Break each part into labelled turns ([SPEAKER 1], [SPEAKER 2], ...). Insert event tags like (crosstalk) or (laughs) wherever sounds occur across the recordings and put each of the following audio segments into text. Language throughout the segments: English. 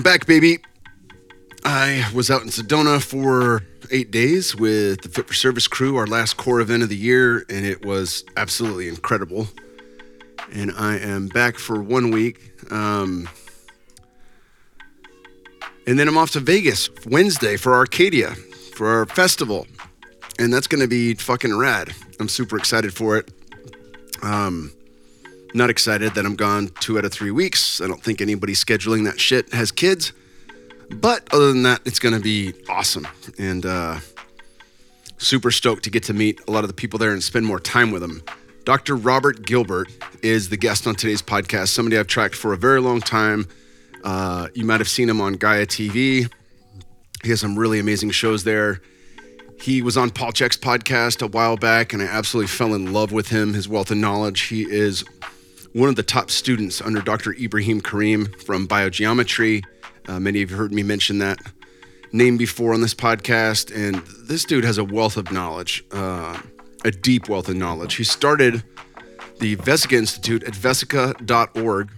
[SPEAKER 1] I'm back, baby. I was out in Sedona for eight days with the Fit for Service crew, our last core event of the year, and it was absolutely incredible. And I am back for one week. Um, and then I'm off to Vegas Wednesday for Arcadia for our festival. And that's going to be fucking rad. I'm super excited for it. Um, not excited that I'm gone two out of three weeks. I don't think anybody scheduling that shit has kids. But other than that, it's going to be awesome. And uh, super stoked to get to meet a lot of the people there and spend more time with them. Dr. Robert Gilbert is the guest on today's podcast, somebody I've tracked for a very long time. Uh, you might have seen him on Gaia TV. He has some really amazing shows there. He was on Paul Chek's podcast a while back, and I absolutely fell in love with him, his wealth of knowledge. He is one of the top students under Dr. Ibrahim Karim from biogeometry. Uh, many of you heard me mention that name before on this podcast, and this dude has a wealth of knowledge, uh, a deep wealth of knowledge. He started the Vesica Institute at vesica.org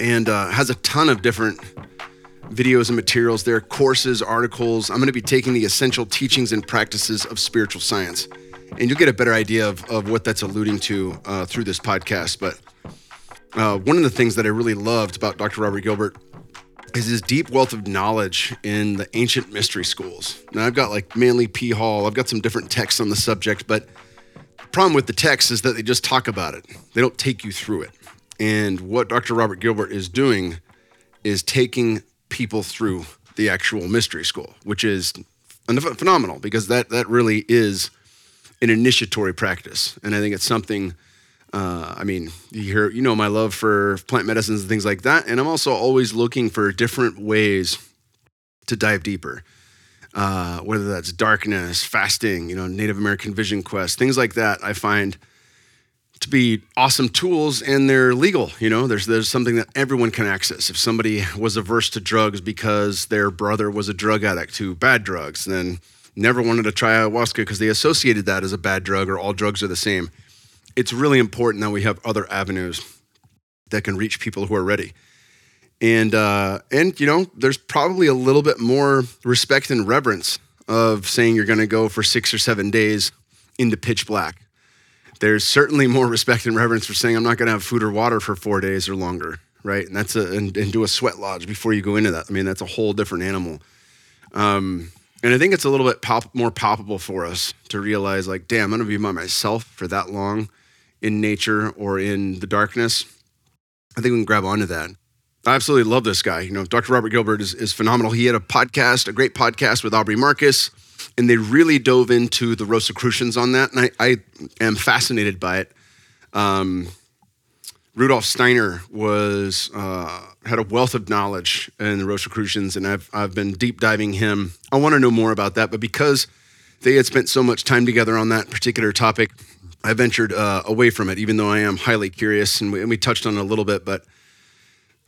[SPEAKER 1] and uh, has a ton of different videos and materials there, courses, articles. I'm going to be taking the essential teachings and practices of spiritual science. And you'll get a better idea of, of what that's alluding to uh, through this podcast. But uh, one of the things that I really loved about Dr. Robert Gilbert is his deep wealth of knowledge in the ancient mystery schools. Now, I've got like Manly P. Hall, I've got some different texts on the subject, but the problem with the texts is that they just talk about it, they don't take you through it. And what Dr. Robert Gilbert is doing is taking people through the actual mystery school, which is phenomenal because that that really is an initiatory practice, and I think it's something. Uh, I mean, you hear, you know, my love for plant medicines and things like that, and I'm also always looking for different ways to dive deeper. Uh, whether that's darkness, fasting, you know, Native American Vision Quest, things like that. I find to be awesome tools and they're legal. You know, there's there's something that everyone can access. If somebody was averse to drugs because their brother was a drug addict to bad drugs, then never wanted to try ayahuasca because they associated that as a bad drug or all drugs are the same. It's really important that we have other avenues that can reach people who are ready. And uh, and you know, there's probably a little bit more respect and reverence of saying you're going to go for six or seven days into pitch black there's certainly more respect and reverence for saying I'm not going to have food or water for four days or longer, right? And that's a and, and, do a sweat lodge before you go into that. I mean, that's a whole different animal. Um, and I think it's a little bit more palpable for us to realize, like, damn, I'm going to be by myself for that long in nature or in the darkness. I think we can grab onto that. I absolutely love this guy. You know, Dr. Robert Gilbert is, is phenomenal. He had a podcast, a great podcast with Aubrey Marcus and they really dove into the Rosicrucians on that, and I, I am fascinated by it. Um, Rudolf Steiner was uh, had a wealth of knowledge in the Rosicrucians, and I've I've been deep diving him. I want to know more about that, but because they had spent so much time together on that particular topic, I ventured uh, away from it, even though I am highly curious, and we, and we touched on it a little bit, but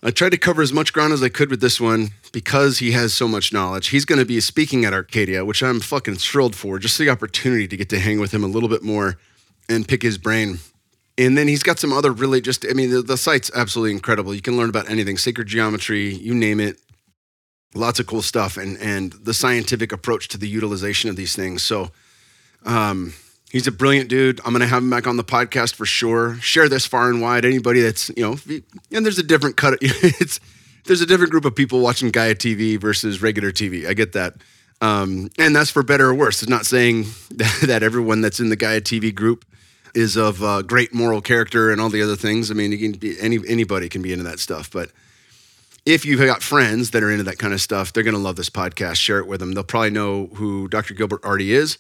[SPEAKER 1] I tried to cover as much ground as I could with this one because he has so much knowledge. He's going to be speaking at Arcadia, which I'm fucking thrilled for. Just the opportunity to get to hang with him a little bit more and pick his brain. And then he's got some other really just, I mean, the, the site's absolutely incredible. You can learn about anything, sacred geometry, you name it. Lots of cool stuff and, and the scientific approach to the utilization of these things. So, um, He's a brilliant dude. I'm going to have him back on the podcast for sure. Share this far and wide. Anybody that's, you know, and there's a different cut. (laughs) It's, there's a different group of people watching Gaia TV versus regular TV. I get that. Um, and that's for better or worse. It's not saying (laughs) that everyone that's in the Gaia TV group is of uh, great moral character and all the other things. I mean, you can be, any, anybody can be into that stuff. But if you've got friends that are into that kind of stuff, they're going to love this podcast. Share it with them. They'll probably know who Dr. Gilbert already is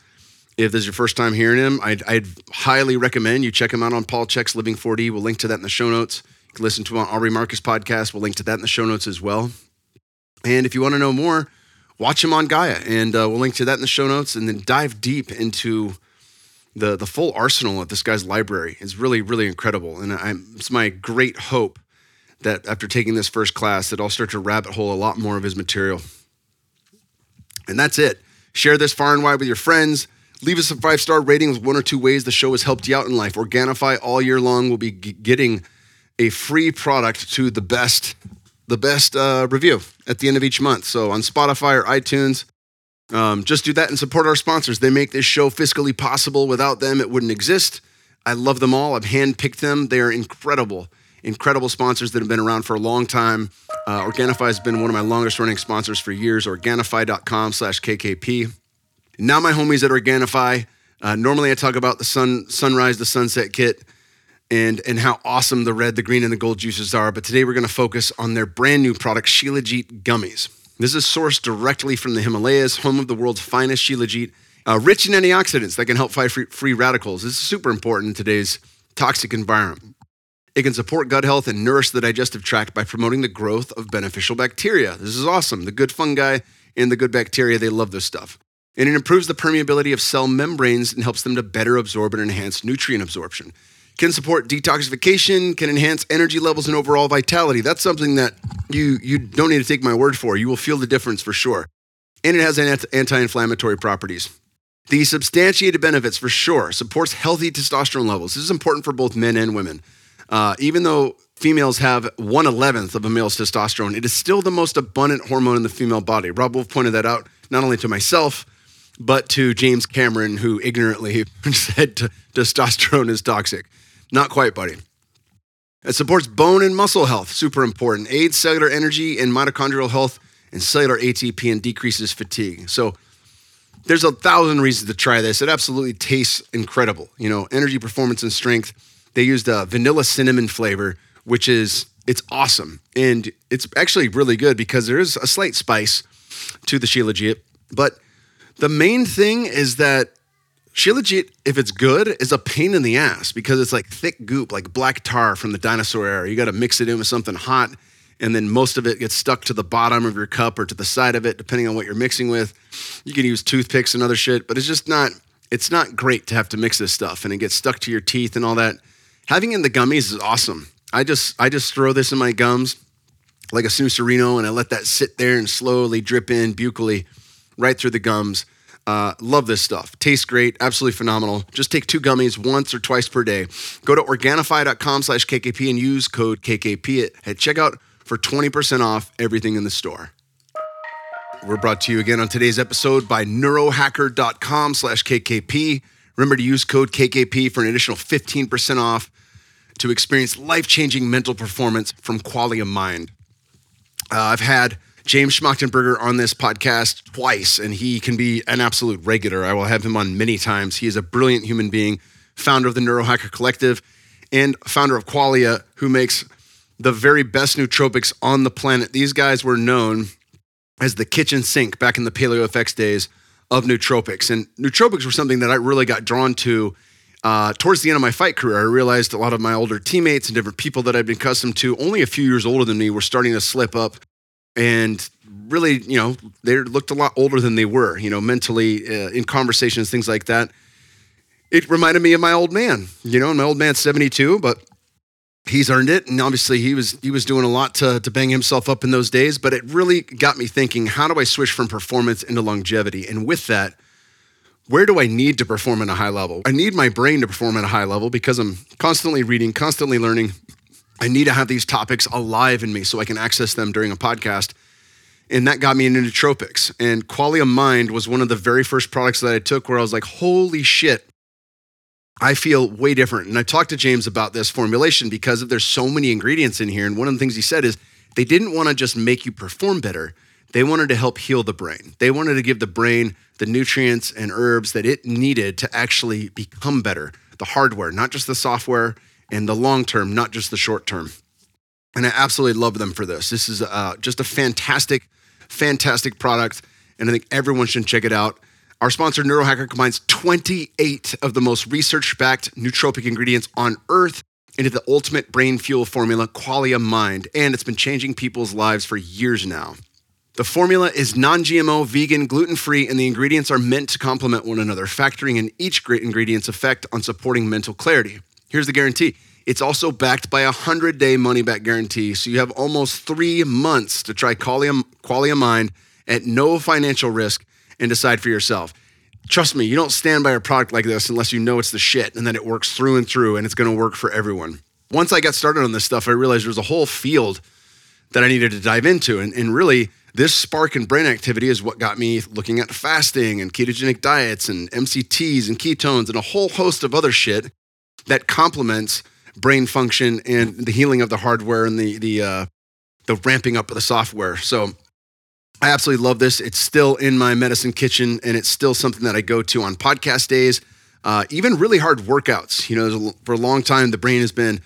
[SPEAKER 1] if this is your first time hearing him, I'd, I'd, highly recommend you check him out on Paul Chek's Living 4D. We'll link to that in the show notes. You can listen to him on Aubrey Marcus podcast. We'll link to that in the show notes as well. And if you want to know more, watch him on Gaia, and uh, we'll link to that in the show notes. And then dive deep into the the full arsenal of this guy's library. is really really incredible, and I, it's my great hope that after taking this first class, that I'll start to rabbit hole a lot more of his material. And that's it. Share this far and wide with your friends Leave us a five star rating with one or two ways the show has helped you out in life. Organifi all year long will be g- getting a free product to the best the best uh, review at the end of each month. So on Spotify or iTunes, um, just do that and support our sponsors. They make this show fiscally possible. Without them, it wouldn't exist. I love them all. I've handpicked them. They are incredible, incredible sponsors that have been around for a long time. Uh, Organifi has been one of my longest running sponsors for years. Organifi.com slash KKP. Now my homies at Organifi. Uh, normally I talk about the sun, sunrise, the sunset kit and, and how awesome the red, the green, and the gold juices are. But today we're going to focus on their brand new product, Shilajit Gummies. This is sourced directly from the Himalayas, home of the world's finest Shilajit, uh, rich in antioxidants that can help fight free, free radicals. This is super important in today's toxic environment. It can support gut health and nourish the digestive tract by promoting the growth of beneficial bacteria. This is awesome. The good fungi and the good bacteria, they love this stuff. And it improves the permeability of cell membranes and helps them to better absorb and enhance nutrient absorption can support detoxification, can enhance energy levels and overall vitality. That's something that you you don't need to take my word for. You will feel the difference for sure. And it has anti-inflammatory properties. The substantiated benefits for sure supports healthy testosterone levels. This is important for both men and women. Uh, even though females have one eleventh of a male's testosterone, it is still the most abundant hormone in the female body. Robb Wolf pointed that out not only to myself, but to James Cameron, who ignorantly (laughs) said testosterone is toxic. Not quite, buddy. It supports bone and muscle health, super important. Aids cellular energy and mitochondrial health and cellular ATP and decreases fatigue. So there's a thousand reasons to try this. It absolutely tastes incredible. You know, energy, performance, and strength. They used a vanilla cinnamon flavor, which is it's awesome. And it's actually really good because there is a slight spice to the Shilajit. But the main thing is that Shilajit, if it's good, is a pain in the ass because it's like thick goop, like black tar from the dinosaur era. You got to mix it in with something hot, and then most of it gets stuck to the bottom of your cup or to the side of it, depending on what you're mixing with. You can use toothpicks and other shit, but it's just not. It's not great to have to mix this stuff, and it gets stuck to your teeth and all that. Having in the gummies is awesome. I just I just throw this in my gums like a Snooserino, and I let that sit there and slowly drip in buccally right through the gums uh, love this stuff. Tastes great, absolutely phenomenal. Just take two gummies once or twice per day. Go to Organifi.com slash KKP and use code KKP at checkout for 20% off everything in the store. We're brought to you again on today's episode by neurohacker.com slash KKP. Remember to use code KKP for an additional 15% off to experience life-changing mental performance from Qualia Mind. Uh, I've had James Schmachtenberger on this podcast twice, and he can be an absolute regular. I will have him on many times. He is a brilliant human being, founder of the Neurohacker Collective, and founder of Qualia, who makes the very best nootropics on the planet. These guys were known as the kitchen sink back in the PaleoFX days of nootropics. And nootropics were something that I really got drawn to uh, towards the end of my fight career. I realized a lot of my older teammates and different people that I'd been accustomed to, only a few years older than me, were starting to slip up and really, you know, they looked a lot older than they were, you know, mentally uh, in conversations, things like that. It reminded me of my old man, you know, my old man's 72, but he's earned it. And obviously he was, he was doing a lot to, to bang himself up in those days, but it really got me thinking, how do I switch from performance into longevity? And with that, where do I need to perform at a high level? I need my brain to perform at a high level because I'm constantly reading, constantly learning, I need to have these topics alive in me so I can access them during a podcast. And that got me into nootropics. And Qualia Mind was one of the very first products that I took where I was like, holy shit, I feel way different. And I talked to James about this formulation because there's so many ingredients in here. And one of the things he said is they didn't want to just make you perform better. They wanted to help heal the brain. They wanted to give the brain the nutrients and herbs that it needed to actually become better. The hardware, not just the software in the long term, not just the short term. And I absolutely love them for this. This is uh, just a fantastic, fantastic product. And I think everyone should check it out. Our sponsor, Neurohacker, combines 28 of the most research backed nootropic ingredients on earth into the ultimate brain fuel formula, Qualia Mind. And it's been changing people's lives for years now. The formula is non GMO, vegan, gluten free, and the ingredients are meant to complement one another, factoring in each great ingredient's effect on supporting mental clarity. Here's the guarantee it's also backed by a 100 day money back guarantee. So you have almost three months to try Qualia, Mind at no financial risk and decide for yourself. Trust me, you don't stand by a product like this unless you know it's the shit and that it works through and through and it's gonna work for everyone. Once I got started on this stuff, I realized there was a whole field that I needed to dive into. And, and really, this spark in brain activity is what got me looking at fasting and ketogenic diets and MCTs and ketones and a whole host of other shit that complements brain function and the healing of the hardware and the the uh, the ramping up of the software. So I absolutely love this. It's still in my medicine kitchen, and it's still something that I go to on podcast days, uh, even really hard workouts. You know, for a long time, the brain has been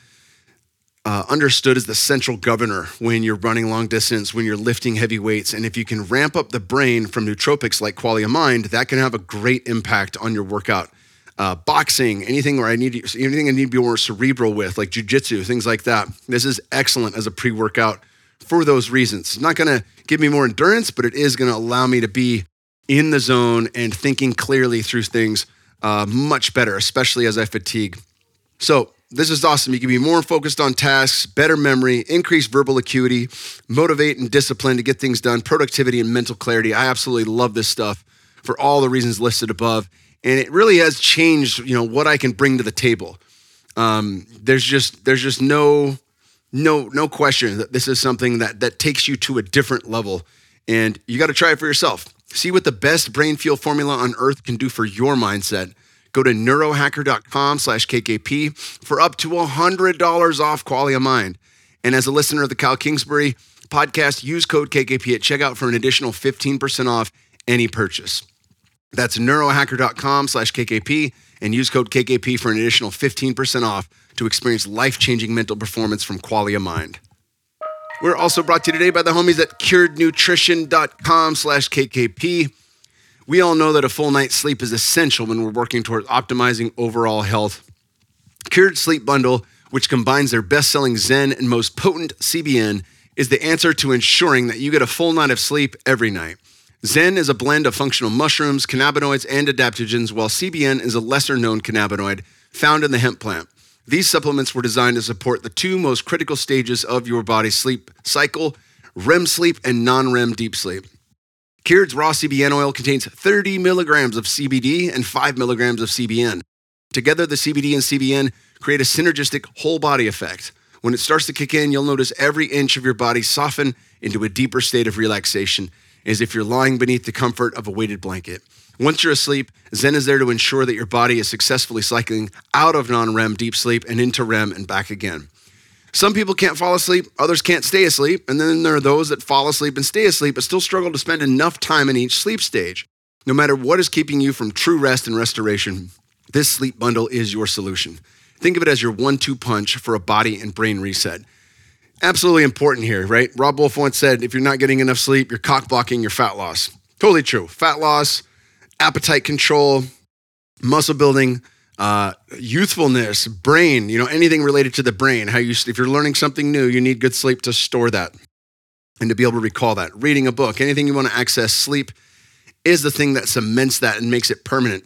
[SPEAKER 1] uh, understood as the central governor when you're running long distance, when you're lifting heavy weights. And if you can ramp up the brain from nootropics like Qualia Mind, that can have a great impact on your workout. Uh, boxing, anything where I need anything I need to be more cerebral with, like jujitsu, things like that. This is excellent as a pre-workout for those reasons. It's not going to give me more endurance, but it is going to allow me to be in the zone and thinking clearly through things uh, much better, especially as I fatigue. So this is awesome. You can be more focused on tasks, better memory, increased verbal acuity, motivate and discipline to get things done, productivity and mental clarity. I absolutely love this stuff for all the reasons listed above. And it really has changed, you know, what I can bring to the table. Um, there's just there's just no no no question that this is something that that takes you to a different level. And you got to try it for yourself. See what the best brain fuel formula on earth can do for your mindset Go to neurohacker.com slash KKP for up to $100 off Qualia Mind. And as a listener of the Kyle Kingsbury podcast, use code KKP at checkout for an additional 15% off any purchase. That's neurohacker.com slash KKP and use code KKP for an additional 15% off to experience life-changing mental performance from Qualia Mind. We're also brought to you today by the homies at curednutrition.com slash KKP. We all know that a full night's sleep is essential when we're working towards optimizing overall health. Cured Sleep Bundle, which combines their best selling Zen and most potent CBN, is the answer to ensuring that you get a full night of sleep every night. Zen is a blend of functional mushrooms, cannabinoids, and adaptogens, while CBN is a lesser known cannabinoid found in the hemp plant. These supplements were designed to support the two most critical stages of your body's sleep cycle REM sleep and non REM deep sleep. Cured's raw CBN oil contains 30 milligrams of CBD and 5 milligrams of CBN. Together, the CBD and CBN create a synergistic whole body effect. When it starts to kick in, you'll notice every inch of your body soften into a deeper state of relaxation, as if you're lying beneath the comfort of a weighted blanket. Once you're asleep, Zen is there to ensure that your body is successfully cycling out of non REM deep sleep and into REM and back again. Some people can't fall asleep, others can't stay asleep, and then there are those that fall asleep and stay asleep but still struggle to spend enough time in each sleep stage. No matter what is keeping you from true rest and restoration, this sleep bundle is your solution. Think of it as your one two punch for a body and brain reset. Absolutely important here, right? Robb Wolf once said if you're not getting enough sleep, you're cock blocking your fat loss. Totally true. Fat loss, appetite control, muscle building, uh, youthfulness, brain, you know, anything related to the brain. How you, if you're learning something new, you need good sleep to store that and to be able to recall that. Reading a book, anything you want to access, sleep is the thing that cements that and makes it permanent.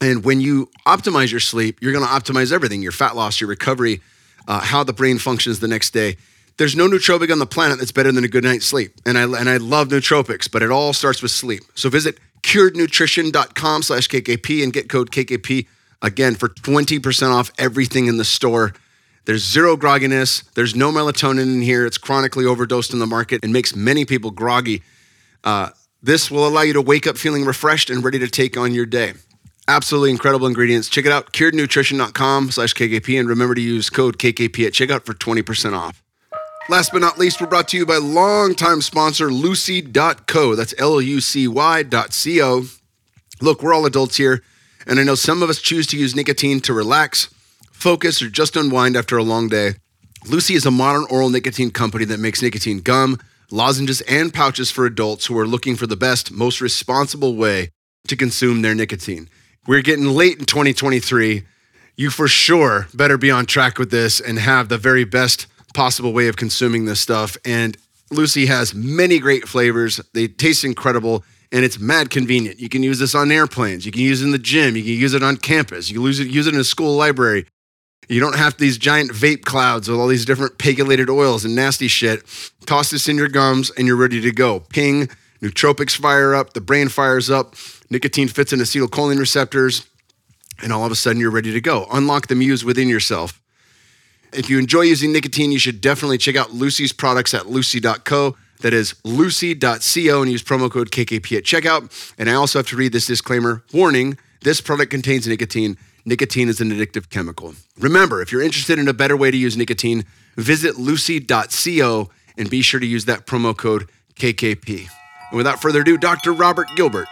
[SPEAKER 1] And when you optimize your sleep, you're going to optimize everything your fat loss, your recovery, uh, how the brain functions the next day. There's no nootropic on the planet that's better than a good night's sleep. And I, and I love nootropics, but it all starts with sleep. So visit curednutrition.com slash KKP and get code KKP again for 20% off everything in the store. There's zero grogginess. There's no melatonin in here. It's chronically overdosed in the market and makes many people groggy. Uh, this will allow you to wake up feeling refreshed and ready to take on your day. Absolutely incredible ingredients. Check it out, curednutrition.com slash KKP, and remember to use code KKP at checkout for 20% off. Last but not least, we're brought to you by longtime sponsor Lucy.co. That's L U C Y dot C O. Look, we're all adults here. And I know some of us choose to use nicotine to relax, focus, or just unwind after a long day. Lucy is a modern oral nicotine company that makes nicotine gum, lozenges, and pouches for adults who are looking for the best, most responsible way to consume their nicotine. We're getting late in 2023. You for sure better be on track with this and have the very best possible way of consuming this stuff. And Lucy has many great flavors. They taste incredible and it's mad convenient. You can use this on airplanes. You can use it in the gym. You can use it on campus. You can use it, use it in a school library. You don't have these giant vape clouds with all these different pegulated oils and nasty shit. Toss this in your gums and you're ready to go. Ping, nootropics fire up, the brain fires up, nicotine fits in acetylcholine receptors, and all of a sudden you're ready to go. Unlock the muse within yourself. If you enjoy using nicotine, you should definitely check out Lucy's products at lucy.co. That is lucy.co and use promo code KKP at checkout. And I also have to read this disclaimer warning this product contains nicotine. Nicotine is an addictive chemical. Remember, if you're interested in a better way to use nicotine, visit lucy.co and be sure to use that promo code KKP. And without further ado, Dr. Robert Gilbert.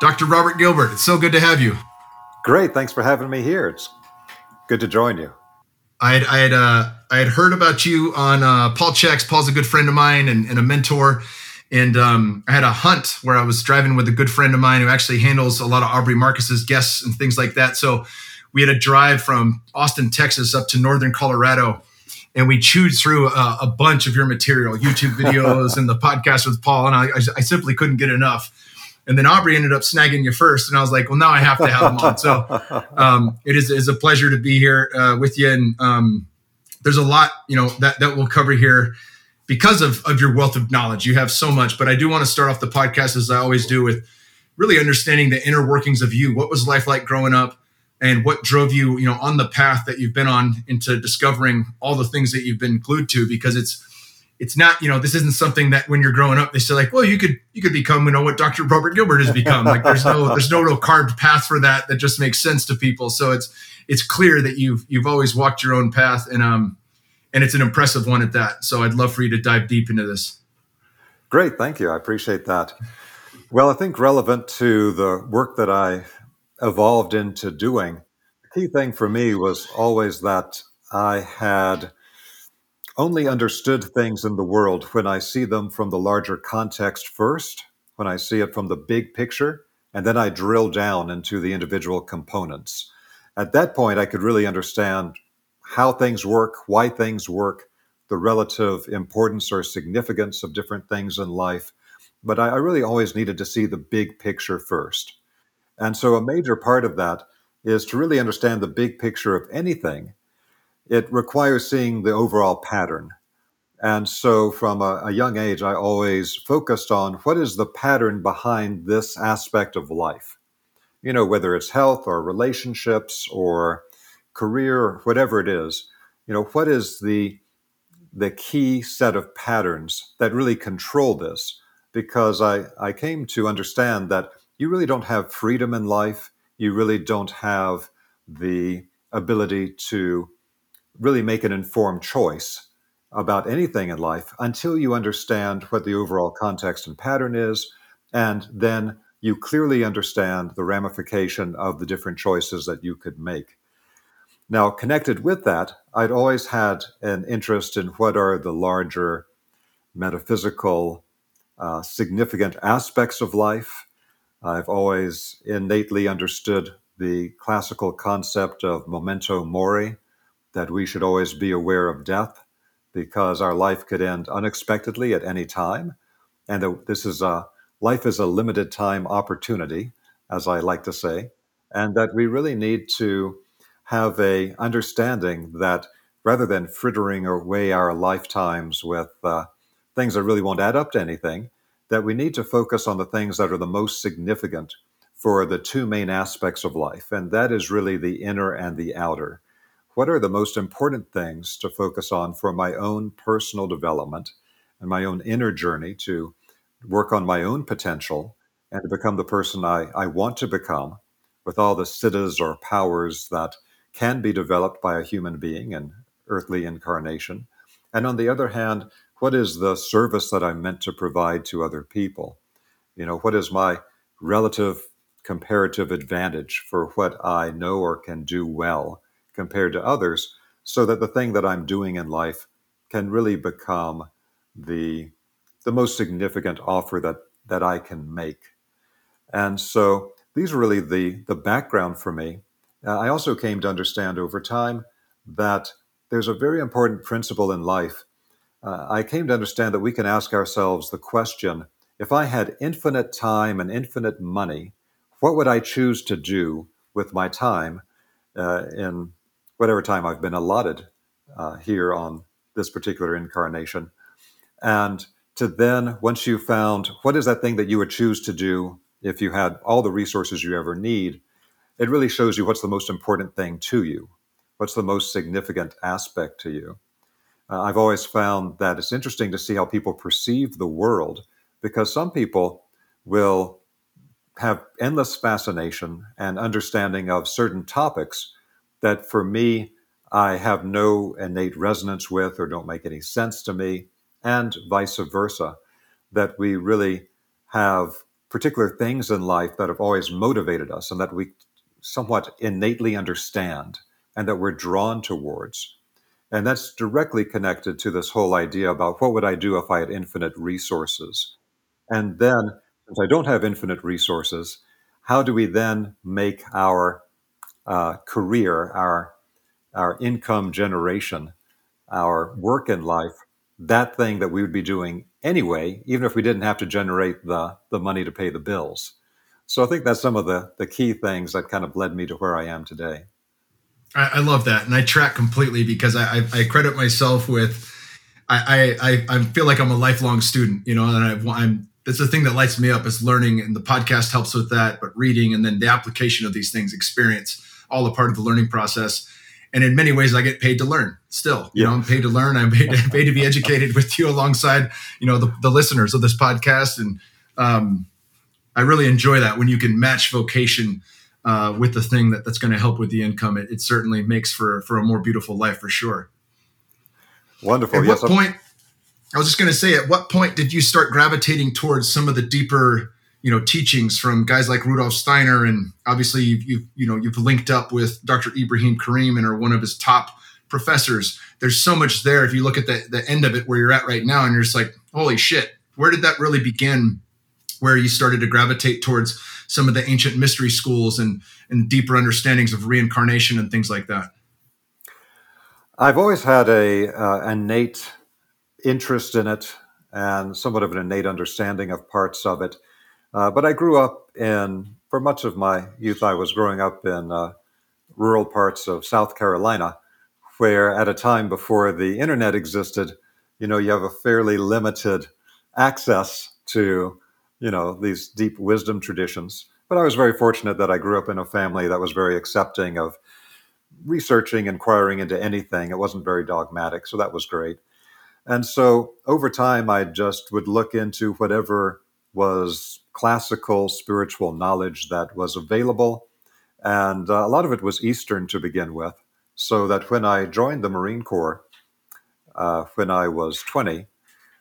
[SPEAKER 1] Dr. Robert Gilbert, it's so good to have you.
[SPEAKER 2] Great. Thanks for having me here. It's good to join you.
[SPEAKER 1] I had I had uh, I had heard about you on uh, Paul Chek's. Paul's a good friend of mine and, and a mentor. And um, I had a hunt where I was driving with a good friend of mine who actually handles a lot of Aubrey Marcus's guests and things like that. So we had a drive from Austin, Texas, up to northern Colorado, and we chewed through a, a bunch of your material, YouTube (laughs) videos, and the podcast with Paul. And I, I simply couldn't get enough. And then Aubrey ended up snagging you first, and I was like, "Well, now I have to have him on." So (laughs) um, it is, is a pleasure to be here uh, with you. And um, there's a lot, you know, that that we'll cover here because of of your wealth of knowledge. You have so much, but I do want to start off the podcast as I always do with really understanding the inner workings of you. What was life like growing up, and what drove you, you know, on the path that you've been on into discovering all the things that you've been glued to? Because it's it's not you know this isn't something that when you're growing up they say like well you could you could become you know what dr robert gilbert has become. Like there's no there's no real carved path for that that just makes sense to people. So it's it's clear that you've you've always walked your own path and um and it's an impressive one at that. So i'd love for you to dive deep into this.
[SPEAKER 2] Great. Thank you. I appreciate that. Well i think relevant to the work that i evolved into doing the key thing for me was always that i had only understood things in the world when I see them from the larger context first, when I see it from the big picture, and then I drill down into the individual components. At that point, I could really understand how things work, why things work, the relative importance or significance of different things in life. But I, I really always needed to see the big picture first. And so a major part of that is to really understand the big picture of anything it requires seeing the overall pattern. And so from a, a, young age, I always focused on what is the pattern behind this aspect of life? You know, whether it's health or relationships or career or whatever it is, you know, what is the the key set of patterns that really control this? Because I, I came to understand that you really don't have freedom in life. You really don't have the ability to really make an informed choice about anything in life until you understand what the overall context and pattern is, and then you clearly understand the ramification of the different choices that you could make. Now, connected with that, I'd always had an interest in what are the larger metaphysical, uh, significant aspects of life. I've always innately understood the classical concept of memento mori, that we should always be aware of death because our life could end unexpectedly at any time. And that this is a life is a limited time opportunity, as I like to say, and that we really need to have a understanding that rather than frittering away our lifetimes with uh, things that really won't add up to anything, that we need to focus on the things that are the most significant for the two main aspects of life, and that is really the inner and the outer what are the most important things to focus on for my own personal development and my own inner journey to work on my own potential and to become the person I, I want to become with all the siddhis or powers that can be developed by a human being in earthly incarnation. And on the other hand, what is the service that I'm meant to provide to other people? You know, what is my relative comparative advantage for what I know or can do well? Compared to others so that the thing that I'm doing in life can really become the the most significant offer that that I can make. And so these are really the the background for me. Uh, I also came to understand over time that there's a very important principle in life. Uh, I came to understand that we can ask ourselves the question if I had infinite time and infinite money, what would I choose to do with my time uh, in whatever time I've been allotted uh, here on this particular incarnation. And to then, once you found what is that thing that you would choose to do if you had all the resources you ever need, it really shows you what's the most important thing to you, what's the most significant aspect to you. Uh, I've always found that it's interesting to see how people perceive the world because some people will have endless fascination and understanding of certain topics that for me, I have no innate resonance with or don't make any sense to me, and vice versa. That we really have particular things in life that have always motivated us and that we somewhat innately understand and that we're drawn towards. And that's directly connected to this whole idea about what would I do if I had infinite resources? And then, since I don't have infinite resources, how do we then make our uh, career, our our income generation, our work in life, that thing that we would be doing anyway, even if we didn't have to generate the the money to pay the bills? So I think that's some of the the key things that kind of led me to where I am today.
[SPEAKER 3] I, I love that, and I track completely because I, I, I credit myself with. I, I, I feel like I'm a lifelong student, you know, and I, I'm that's the thing that lights me up is learning and the podcast helps with that but reading and then the application of these things experience all a part of the learning process. And in many ways i get paid to learn still you yeah. know i'm paid to learn. I'm paid to, (laughs) paid to be educated with you alongside you know the, the listeners of this podcast. And um, i really enjoy that when you can match vocation uh, with the thing that, that's going to help with the income. It, it, certainly makes for for a more beautiful life for sure.
[SPEAKER 2] Wonderful.
[SPEAKER 3] At yes, what I'm- point I was just going to say, at what point did you start gravitating towards some of the deeper, you know, teachings from guys like Rudolf Steiner, and obviously you've, you've you know you've linked up with Dr. Ibrahim Karim and are one of his top professors. There's so much there. If you look at the the end of it, where you're at right now, and you're just like, holy shit, where did that really begin? Where you started to gravitate towards some of the ancient mystery schools and and deeper understandings of reincarnation and things like that.
[SPEAKER 2] I've always had a uh, innate interest in it and somewhat of an innate understanding of parts of it. Uh, but I grew up in, for much of my youth, I was growing up in uh, rural parts of South Carolina, where at a time before the internet existed, you know, you have a fairly limited access to, you know, these deep wisdom traditions. But I was very fortunate that I grew up in a family that was very accepting of researching, inquiring into anything. It wasn't very dogmatic, so that was great. And so over time, I just would look into whatever was classical spiritual knowledge that was available. And uh, a lot of it was Eastern to begin with. So that when I joined the Marine Corps, uh, when I was 20,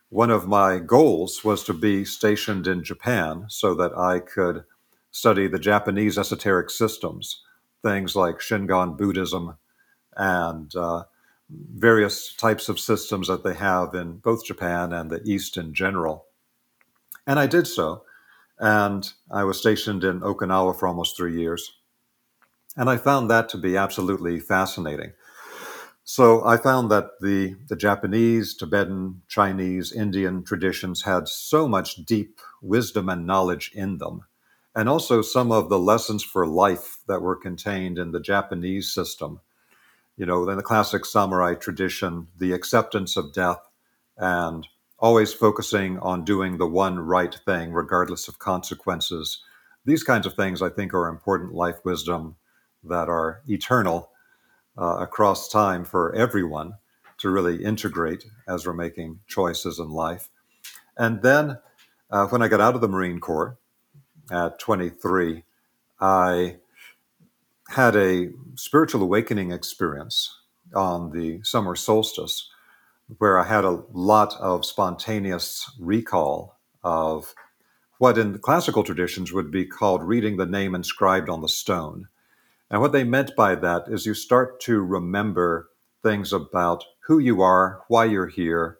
[SPEAKER 2] one of my goals was to be stationed in Japan so that I could study the Japanese esoteric systems, things like Shingon Buddhism and uh, various types of systems that they have in both Japan and the East in general. And I did so. And I was stationed in Okinawa for almost three years. And I found that to be absolutely fascinating. So I found that the, the Japanese, Tibetan, Chinese, Indian traditions had so much deep wisdom and knowledge in them. And also some of the lessons for life that were contained in the Japanese system you know, in the classic samurai tradition, the acceptance of death and always focusing on doing the one right thing, regardless of consequences. These kinds of things, I think, are important life wisdom that are eternal uh, across time for everyone to really integrate as we're making choices in life. And then uh, when I got out of the Marine Corps at 23, I had a spiritual awakening experience on the summer solstice where I had a lot of spontaneous recall of what in classical traditions would be called reading the name inscribed on the stone. And what they meant by that is you start to remember things about who you are, why you're here,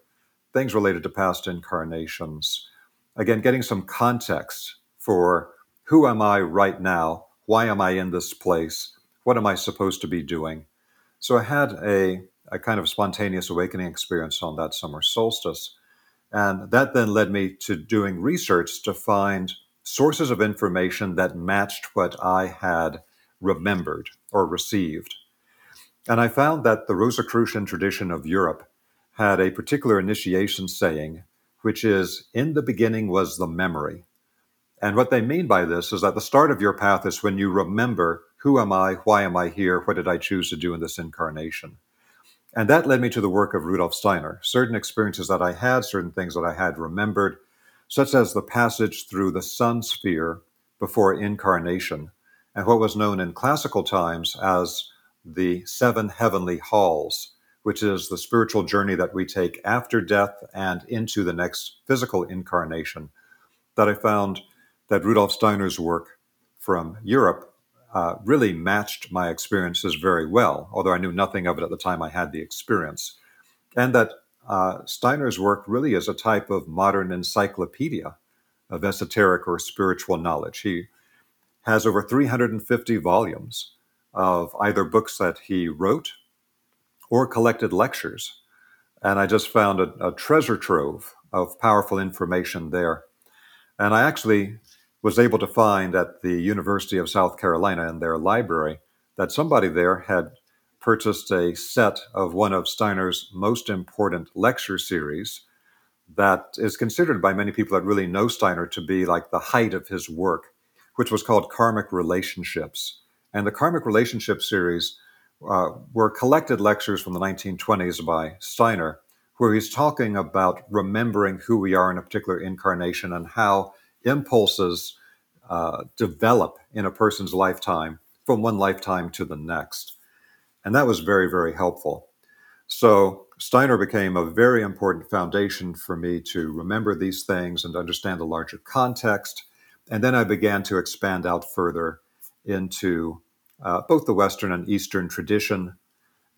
[SPEAKER 2] things related to past incarnations. Again, getting some context for who am I right now why am I in this place? What am I supposed to be doing? So I had a, a kind of spontaneous awakening experience on that summer solstice. And that then led me to doing research to find sources of information that matched what I had remembered or received. And I found that the Rosicrucian tradition of Europe had a particular initiation saying, which is, In the beginning was the memory. And what they mean by this is that the start of your path is when you remember who am I? Why am I here? What did I choose to do in this incarnation? And that led me to the work of Rudolf Steiner. Certain experiences that I had, certain things that I had remembered, such as the passage through the sun sphere before incarnation, and what was known in classical times as the seven heavenly halls, which is the spiritual journey that we take after death and into the next physical incarnation, that I found that Rudolf Steiner's work from Europe uh, really matched my experiences very well, although I knew nothing of it at the time I had the experience. And that uh, Steiner's work really is a type of modern encyclopedia of esoteric or spiritual knowledge. He has over 350 volumes of either books that he wrote or collected lectures. And I just found a, a treasure trove of powerful information there. And I actually was able to find at the University of South Carolina in their library that somebody there had purchased a set of one of Steiner's most important lecture series that is considered by many people that really know Steiner to be like the height of his work, which was called Karmic Relationships. And the Karmic Relationship series uh, were collected lectures from the 1920s by Steiner, where he's talking about remembering who we are in a particular incarnation and how impulses uh, develop in a person's lifetime from one lifetime to the next. And that was very, very helpful. So Steiner became a very important foundation for me to remember these things and understand the larger context. And then I began to expand out further into uh, both the Western and Eastern tradition.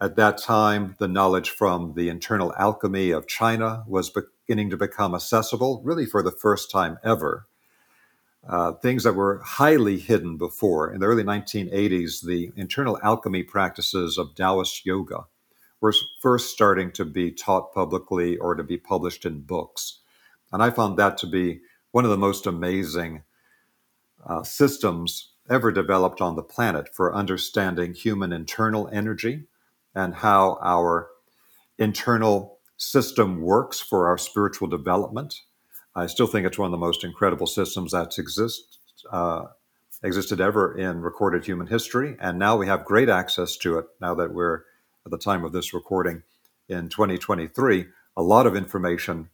[SPEAKER 2] At that time, the knowledge from the internal alchemy of China was beginning to become accessible, really for the first time ever uh, things that were highly hidden before. In the early 1980s, the internal alchemy practices of Taoist yoga were first starting to be taught publicly or to be published in books. And I found that to be one of the most amazing uh, systems ever developed on the planet for understanding human internal energy and how our internal system works for our spiritual development I still think it's one of the most incredible systems that's exist uh, existed ever in recorded human history, and now we have great access to it. Now that we're at the time of this recording in 2023, a lot of information,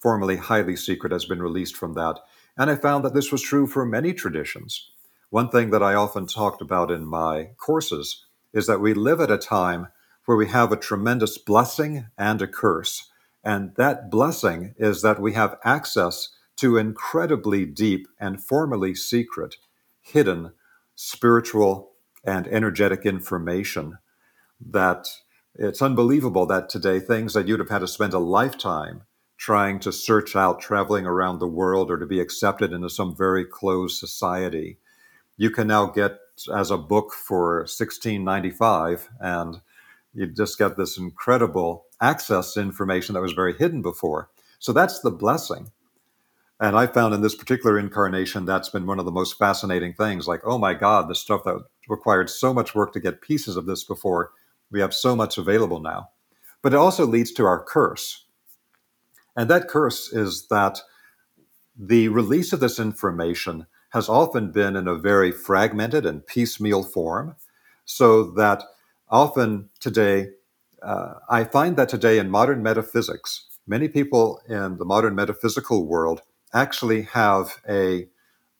[SPEAKER 2] formerly highly secret, has been released from that, and I found that this was true for many traditions. One thing that I often talked about in my courses is that we live at a time where we have a tremendous blessing and a curse and that blessing is that we have access to incredibly deep and formerly secret, hidden spiritual and energetic information that it's unbelievable that today things that you'd have had to spend a lifetime trying to search out traveling around the world or to be accepted into some very closed society you can now get as a book for 1695 and you just get this incredible access to information that was very hidden before. So that's the blessing. And I found in this particular incarnation, that's been one of the most fascinating things. Like, oh my God, the stuff that required so much work to get pieces of this before, we have so much available now. But it also leads to our curse. And that curse is that the release of this information has often been in a very fragmented and piecemeal form, so that often today uh, I find that today in modern metaphysics, many people in the modern metaphysical world actually have a,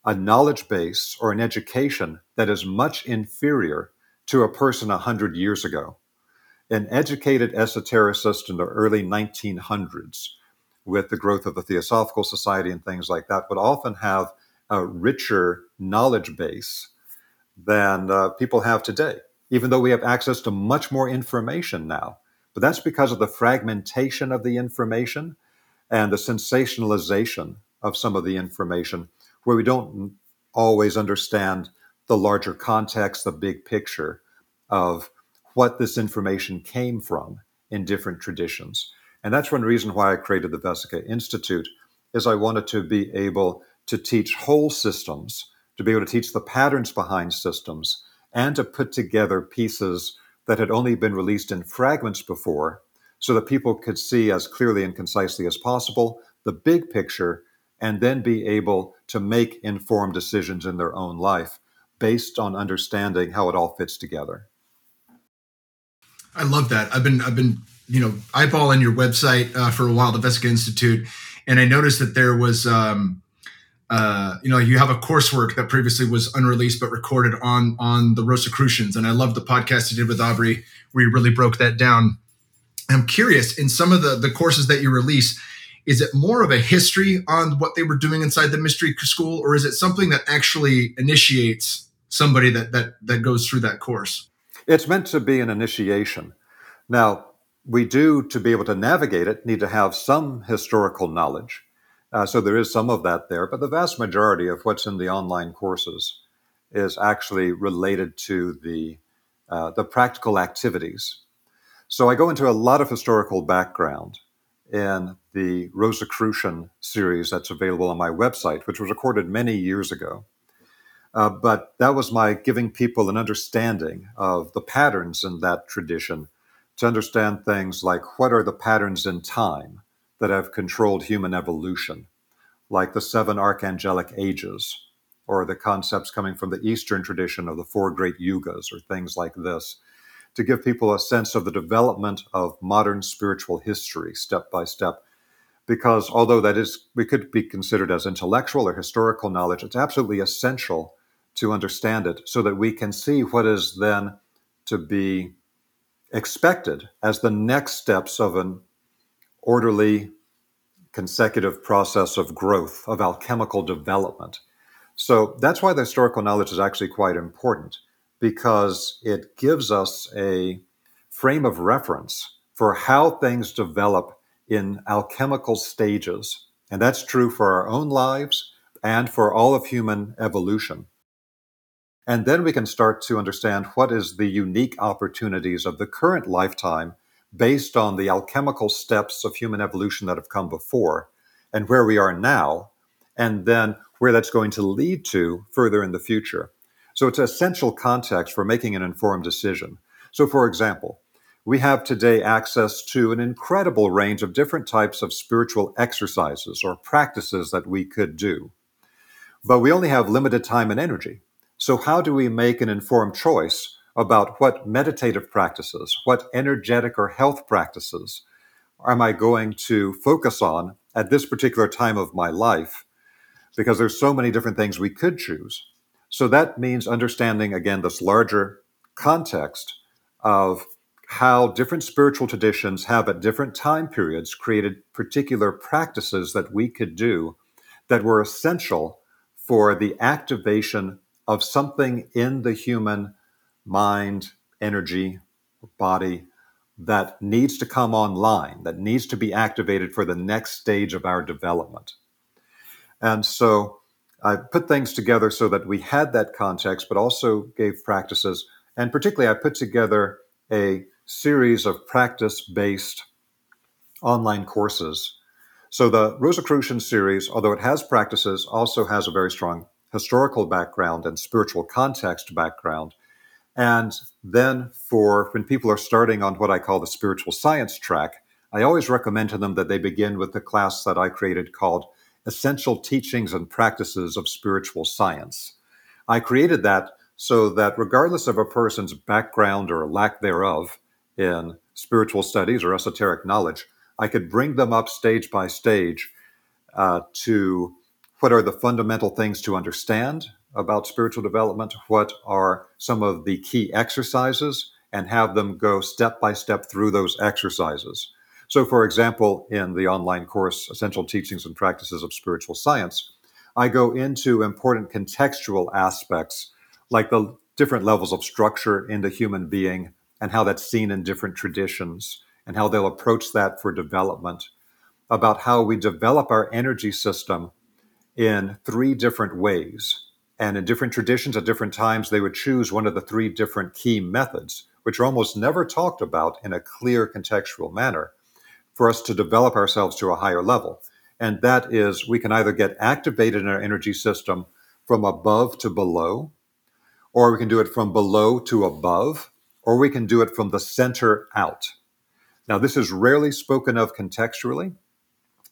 [SPEAKER 2] a knowledge base or an education that is much inferior to a person 100 years ago. An educated esotericist in the early 1900s, with the growth of the Theosophical Society and things like that, would often have a richer knowledge base than uh, people have today even though we have access to much more information now. But that's because of the fragmentation of the information and the sensationalization of some of the information, where we don't always understand the larger context, the big picture of what this information came from in different traditions. And that's one reason why I created the Vesica Institute is I wanted to be able to teach whole systems, to be able to teach the patterns behind systems, and to put together pieces that had only been released in fragments before so that people could see as clearly and concisely as possible the big picture and then be able to make informed decisions in their own life based on understanding how it all fits together.
[SPEAKER 3] I love that. I've been I've been you know eyeballing your website uh, for a while, the Vesica Institute, and I noticed that there was um, uh, you know you have a coursework that previously was unreleased but recorded on on the Rosicrucians, and I love the podcast you did with Aubrey where you really broke that down. I'm curious in some of the the courses that you release. Is it more of a history on what they were doing inside the mystery school, or is it something that actually initiates somebody that that that goes through that course?
[SPEAKER 2] It's meant to be an initiation. Now, we do, to be able to navigate it, need to have some historical knowledge. Uh, so there is some of that there, but the vast majority of what's in the online courses is actually related to the uh, the practical activities. So I go into a lot of historical background in the Rosicrucian series that's available on my website, which was recorded many years ago. Uh, but that was my giving people an understanding of the patterns in that tradition to understand things like what are the patterns in time that have controlled human evolution, like the seven archangelic ages, or the concepts coming from the Eastern tradition of the four great yugas, or things like this, to give people a sense of the development of modern spiritual history step by step. Because although that is, we could be considered as intellectual or historical knowledge, it's absolutely essential to understand it so that we can see what is then to be expected as the next steps of an orderly, consecutive process of growth, of alchemical development. So that's why the historical knowledge is actually quite important because it gives us a frame of reference for how things develop in alchemical stages. And that's true for our own lives and for all of human evolution. And then we can start to understand what is the unique opportunities of the current lifetime based on the alchemical steps of human evolution that have come before and where we are now, and then where that's going to lead to further in the future. So it's essential context for making an informed decision. So, for example, we have today access to an incredible range of different types of spiritual exercises or practices that we could do. But we only have limited time and energy. So, how do we make an informed choice about what meditative practices, what energetic or health practices am I going to focus on at this particular time of my life? Because there's so many different things we could choose. So, that means understanding again this larger context of how different spiritual traditions have at different time periods created particular practices that we could do that were essential for the activation of something in the human mind, energy, body that needs to come online, that needs to be activated for the next stage of our development. And so I put things together so that we had that context, but also gave practices. And particularly, I put together a series of practice based online courses. So the Rosicrucian series, although it has practices, also has a very strong historical background and spiritual context background. And then for when people are starting on what I call the spiritual science track, I always recommend to them that they begin with the class that I created called Essential Teachings and Practices of Spiritual Science. I created that so that regardless of a person's background or lack thereof in spiritual studies or esoteric knowledge, I could bring them up stage by stage uh, to what are the fundamental things to understand about spiritual development? What are some of the key exercises? And have them go step by step through those exercises. So, for example, in the online course, Essential Teachings and Practices of Spiritual Science, I go into important contextual aspects like the different levels of structure in the human being and how that's seen in different traditions and how they'll approach that for development, about how we develop our energy system in three different ways. And in different traditions at different times, they would choose one of the three different key methods, which are almost never talked about in a clear contextual manner for us to develop ourselves to a higher level. And that is, we can either get activated in our energy system from above to below, or we can do it from below to above, or we can do it from the center out. Now, this is rarely spoken of contextually,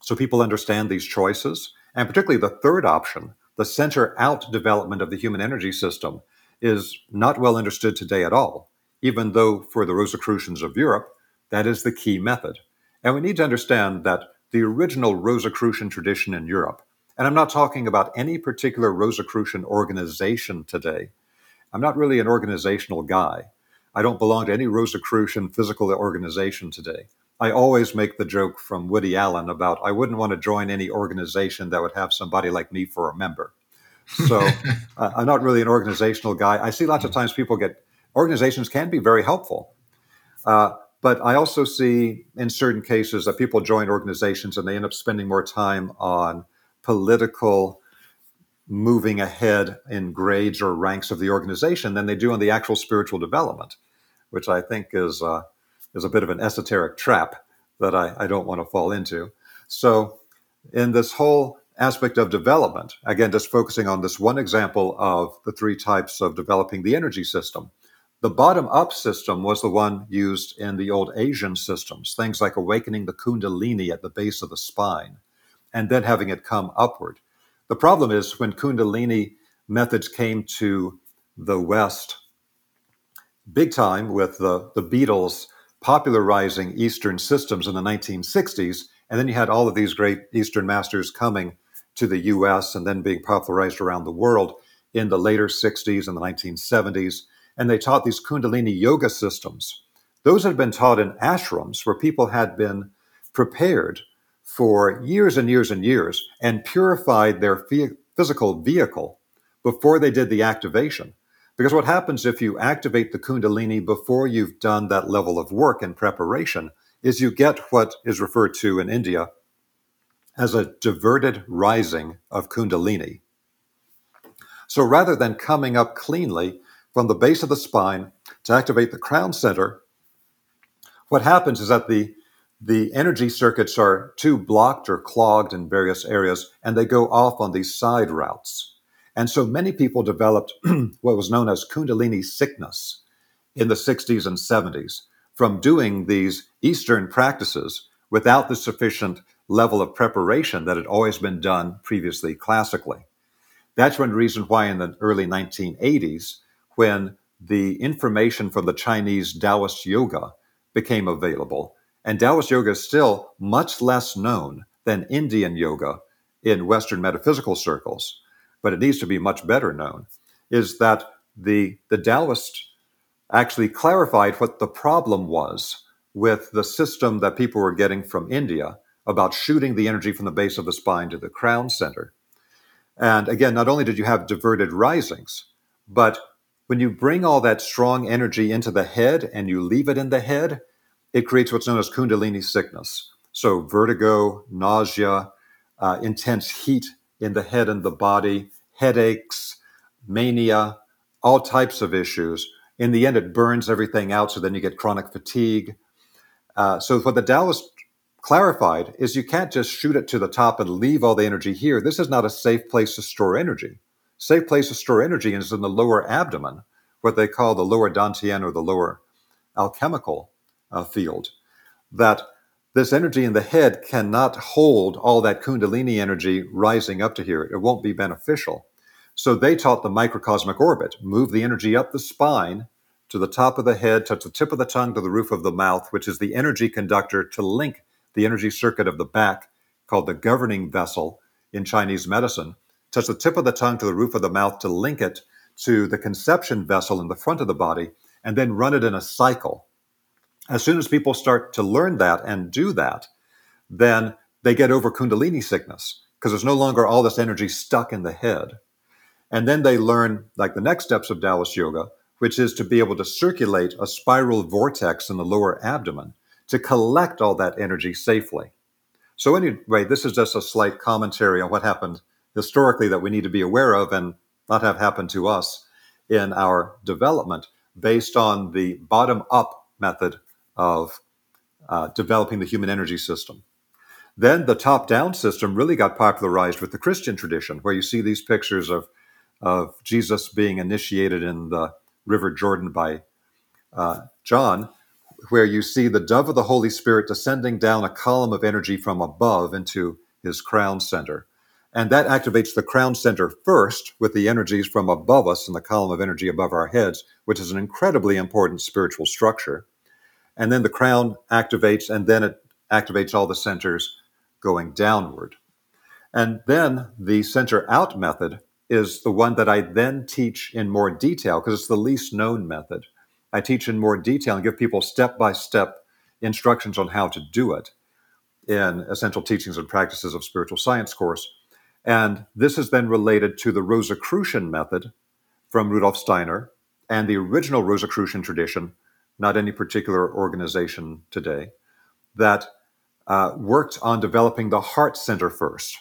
[SPEAKER 2] so people understand these choices. And particularly the third option, the center out development of the human energy system, is not well understood today at all, even though for the Rosicrucians of Europe, that is the key method. And we need to understand that the original Rosicrucian tradition in Europe, and I'm not talking about any particular Rosicrucian organization today. I'm not really an organizational guy. I don't belong to any Rosicrucian physical organization today. I always make the joke from Woody Allen about I wouldn't want to join any organization that would have somebody like me for a member. So (laughs) uh, I'm not really an organizational guy. I see lots of times people get organizations can be very helpful. Uh, but I also see in certain cases that people join organizations and they end up spending more time on political moving ahead in grades or ranks of the organization than they do on the actual spiritual development, which I think is uh, is a bit of an esoteric trap that I, I don't want to fall into. So, in this whole aspect of development, again, just focusing on this one example of the three types of developing the energy system. The bottom up system was the one used in the old Asian systems, things like awakening the Kundalini at the base of the spine and then having it come upward. The problem is when Kundalini methods came to the West, big time with the, the Beatles popularizing Eastern systems in the 1960s, and then you had all of these great Eastern masters coming to the US and then being popularized around the world in the later 60s and the 1970s and they taught these Kundalini yoga systems. Those had been taught in ashrams where people had been prepared for years and years and years and purified their physical vehicle before they did the activation. Because what happens if you activate the Kundalini before you've done that level of work and preparation is you get what is referred to in India as a diverted rising of Kundalini. So rather than coming up cleanly, from the base of the spine to activate the crown center, what happens is that the the energy circuits are too blocked or clogged in various areas and they go off on these side routes. And so many people developed (clears throat) what was known as Kundalini sickness in the 60s and 70s from doing these Eastern practices without the sufficient level of preparation that had always been done previously classically. That's one reason why in the early 1980s, when the information from the Chinese Taoist yoga became available. And Taoist yoga is still much less known than Indian yoga in Western metaphysical circles, but it needs to be much better known. Is that the, the Taoists actually clarified what the problem was with the system that people were getting from India about shooting the energy from the base of the spine to the crown center. And again, not only did you have diverted risings, but when you bring all that strong energy into the head and you leave it in the head, it creates what's known as Kundalini sickness. So, vertigo, nausea, uh, intense heat in the head and the body, headaches, mania, all types of issues. In the end, it burns everything out, so then you get chronic fatigue. Uh, so, what the Taoists clarified is you can't just shoot it to the top and leave all the energy here. This is not a safe place to store energy safe place to store energy is in the lower abdomen, what they call the lower dantian or the lower alchemical uh, field. That this energy in the head cannot hold all that kundalini energy rising up to here. It won't be beneficial. So they taught the microcosmic orbit move the energy up the spine to the top of the head, touch the tip of the tongue to the roof of the mouth, which is the energy conductor to link the energy circuit of the back, called the governing vessel in Chinese medicine touch the tip of the tongue to the roof of the mouth to link it to the conception vessel in the front of the body, and then run it in a cycle. As soon as people start to learn that and do that, then they get over Kundalini sickness because there's no longer all this energy stuck in the head. And then they learn, like the next steps of Taoist yoga, which is to be able to circulate a spiral vortex in the lower abdomen to collect all that energy safely. So, anyway, this is just a slight commentary on what happened historically that we need to be aware of and not have happen to us in our development based on the bottom up method of uh, developing the human energy system. Then the top down system really got popularized with the Christian tradition, where you see these pictures of, of Jesus being initiated in the River Jordan by uh, John, where you see the dove of the Holy Spirit descending down a column of energy from above into his crown center And that activates the crown center first with the energies from above us in the column of energy above our heads, which is an incredibly important spiritual structure. And then the crown activates, and then it activates all the centers going downward. And then the center out method is the one that I then teach in more detail because it's the least known method. I teach in more detail and give people step by step instructions on how to do it in Essential Teachings and Practices of Spiritual Science course. And this is then related to the Rosicrucian method from Rudolf Steiner and the original Rosicrucian tradition, not any particular organization today, that uh, worked on developing the heart center first.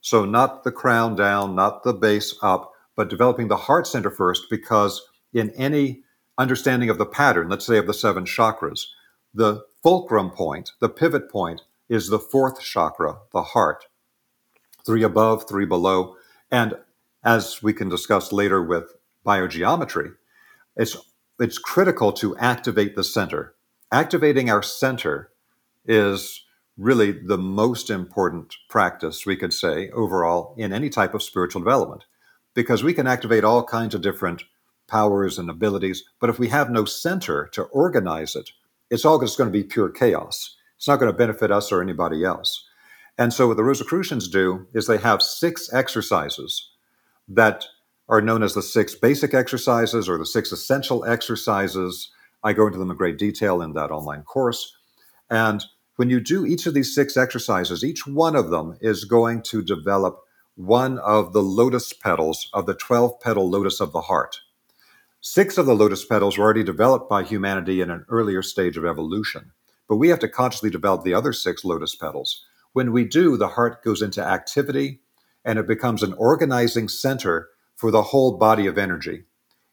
[SPEAKER 2] So, not the crown down, not the base up, but developing the heart center first, because in any understanding of the pattern, let's say of the seven chakras, the fulcrum point, the pivot point, is the fourth chakra, the heart three above, three below. And as we can discuss later with biogeometry, it's, it's critical to activate the center. Activating our center is really the most important practice, we could say, overall in any type of spiritual development, because we can activate all kinds of different powers and abilities, but if we have no center to organize it, it's all just going to be pure chaos. It's not going to benefit us or anybody else. And so, what the Rosicrucians do is they have six exercises that are known as the six basic exercises or the six essential exercises. I go into them in great detail in that online course. And when you do each of these six exercises, each one of them is going to develop one of the lotus petals of the 12 petal lotus of the heart. Six of the lotus petals were already developed by humanity in an earlier stage of evolution, but we have to consciously develop the other six lotus petals. When we do, the heart goes into activity and it becomes an organizing center for the whole body of energy.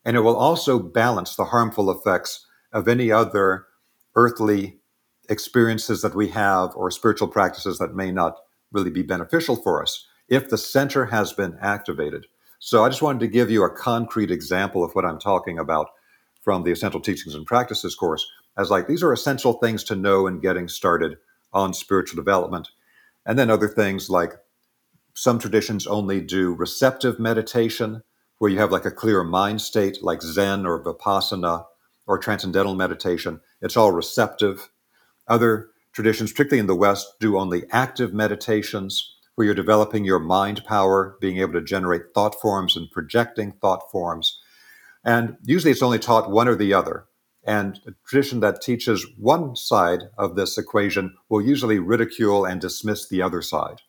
[SPEAKER 2] And it will also balance the harmful effects of any other earthly experiences that we have or spiritual practices that may not really be beneficial for us if the center has been activated. So I just wanted to give you a concrete example of what I'm talking about from the Essential Teachings and Practices course as like these are essential things to know in getting started on spiritual development. And then other things like some traditions only do receptive meditation, where you have like a clear mind state, like Zen or Vipassana or transcendental meditation. It's all receptive. Other traditions, particularly in the West, do only active meditations, where you're developing your mind power, being able to generate thought forms and projecting thought forms. And usually it's only taught one or the other. And a tradition that teaches one side of this equation will usually ridicule and dismiss the other side.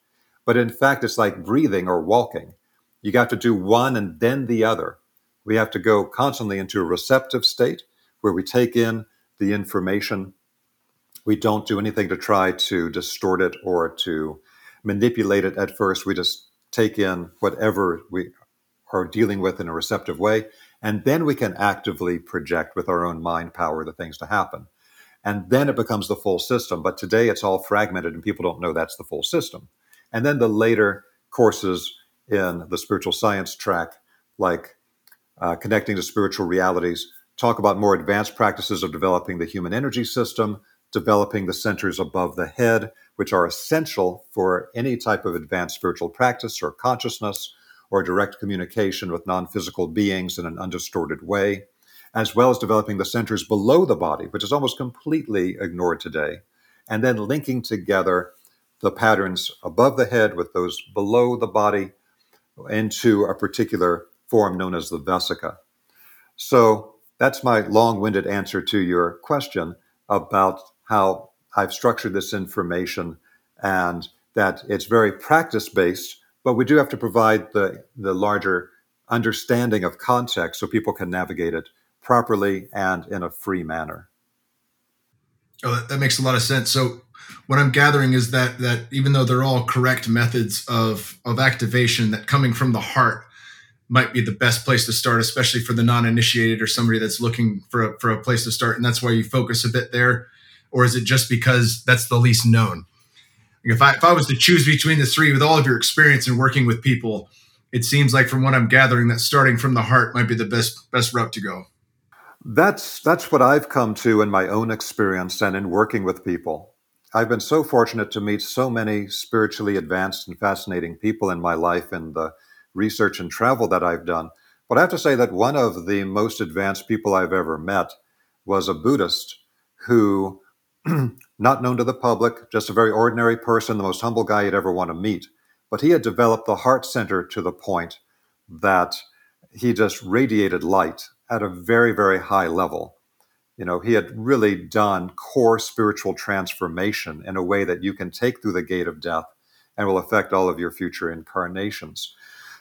[SPEAKER 2] But in fact, it's like breathing or walking. You got to do one and then the other. We have to go constantly into a receptive state where we take in the information. We don't do anything to try to distort it or to manipulate it at first. We just take in whatever we are dealing with in a receptive way. And then we can actively project with our own mind power the things to happen. And then it becomes the full system. But today it's all fragmented and people don't know that's the full system. And then the later courses in the spiritual science track, like uh, connecting to spiritual realities, talk about more advanced practices of developing the human energy system, developing the centers above the head, which are essential for any type of advanced spiritual practice or consciousness or direct communication with non physical beings in an undistorted way, as well as developing the centers below the body, which is almost completely ignored today, and then linking together the patterns above the head with those below the body into a particular form known as the vesica. So that's my long winded answer to your question about how I've structured this information and that it's very practice based but we do have to provide the, the larger understanding of context so people can navigate it properly and in a free manner.
[SPEAKER 3] Oh, that, makes a lot of sense. So what I'm gathering is that that even though they're all correct methods of of activation, that coming from the heart might be the best place to start, especially for the non-initiated or somebody that's looking for a, for a place to start. And that's why you focus a bit there, or is it just because that's the least known? If I if I was to choose between the three, with all of your experience in working with people, it seems like from what I'm gathering that starting from the heart might be the best best route to go.
[SPEAKER 2] That's that's what I've come to in my own experience and in working with people. I've been so fortunate to meet so many spiritually advanced and fascinating people in my life in the research and travel that I've done. But I have to say that one of the most advanced people I've ever met was a Buddhist who, (clears throat) not known to the public, just a very ordinary person, the most humble guy you'd ever want to meet. But he had developed the heart center to the point that he just radiated light at a very, very high level. You know, he had really done core spiritual transformation in a way that you can take through the gate of death and will affect all of your future incarnations.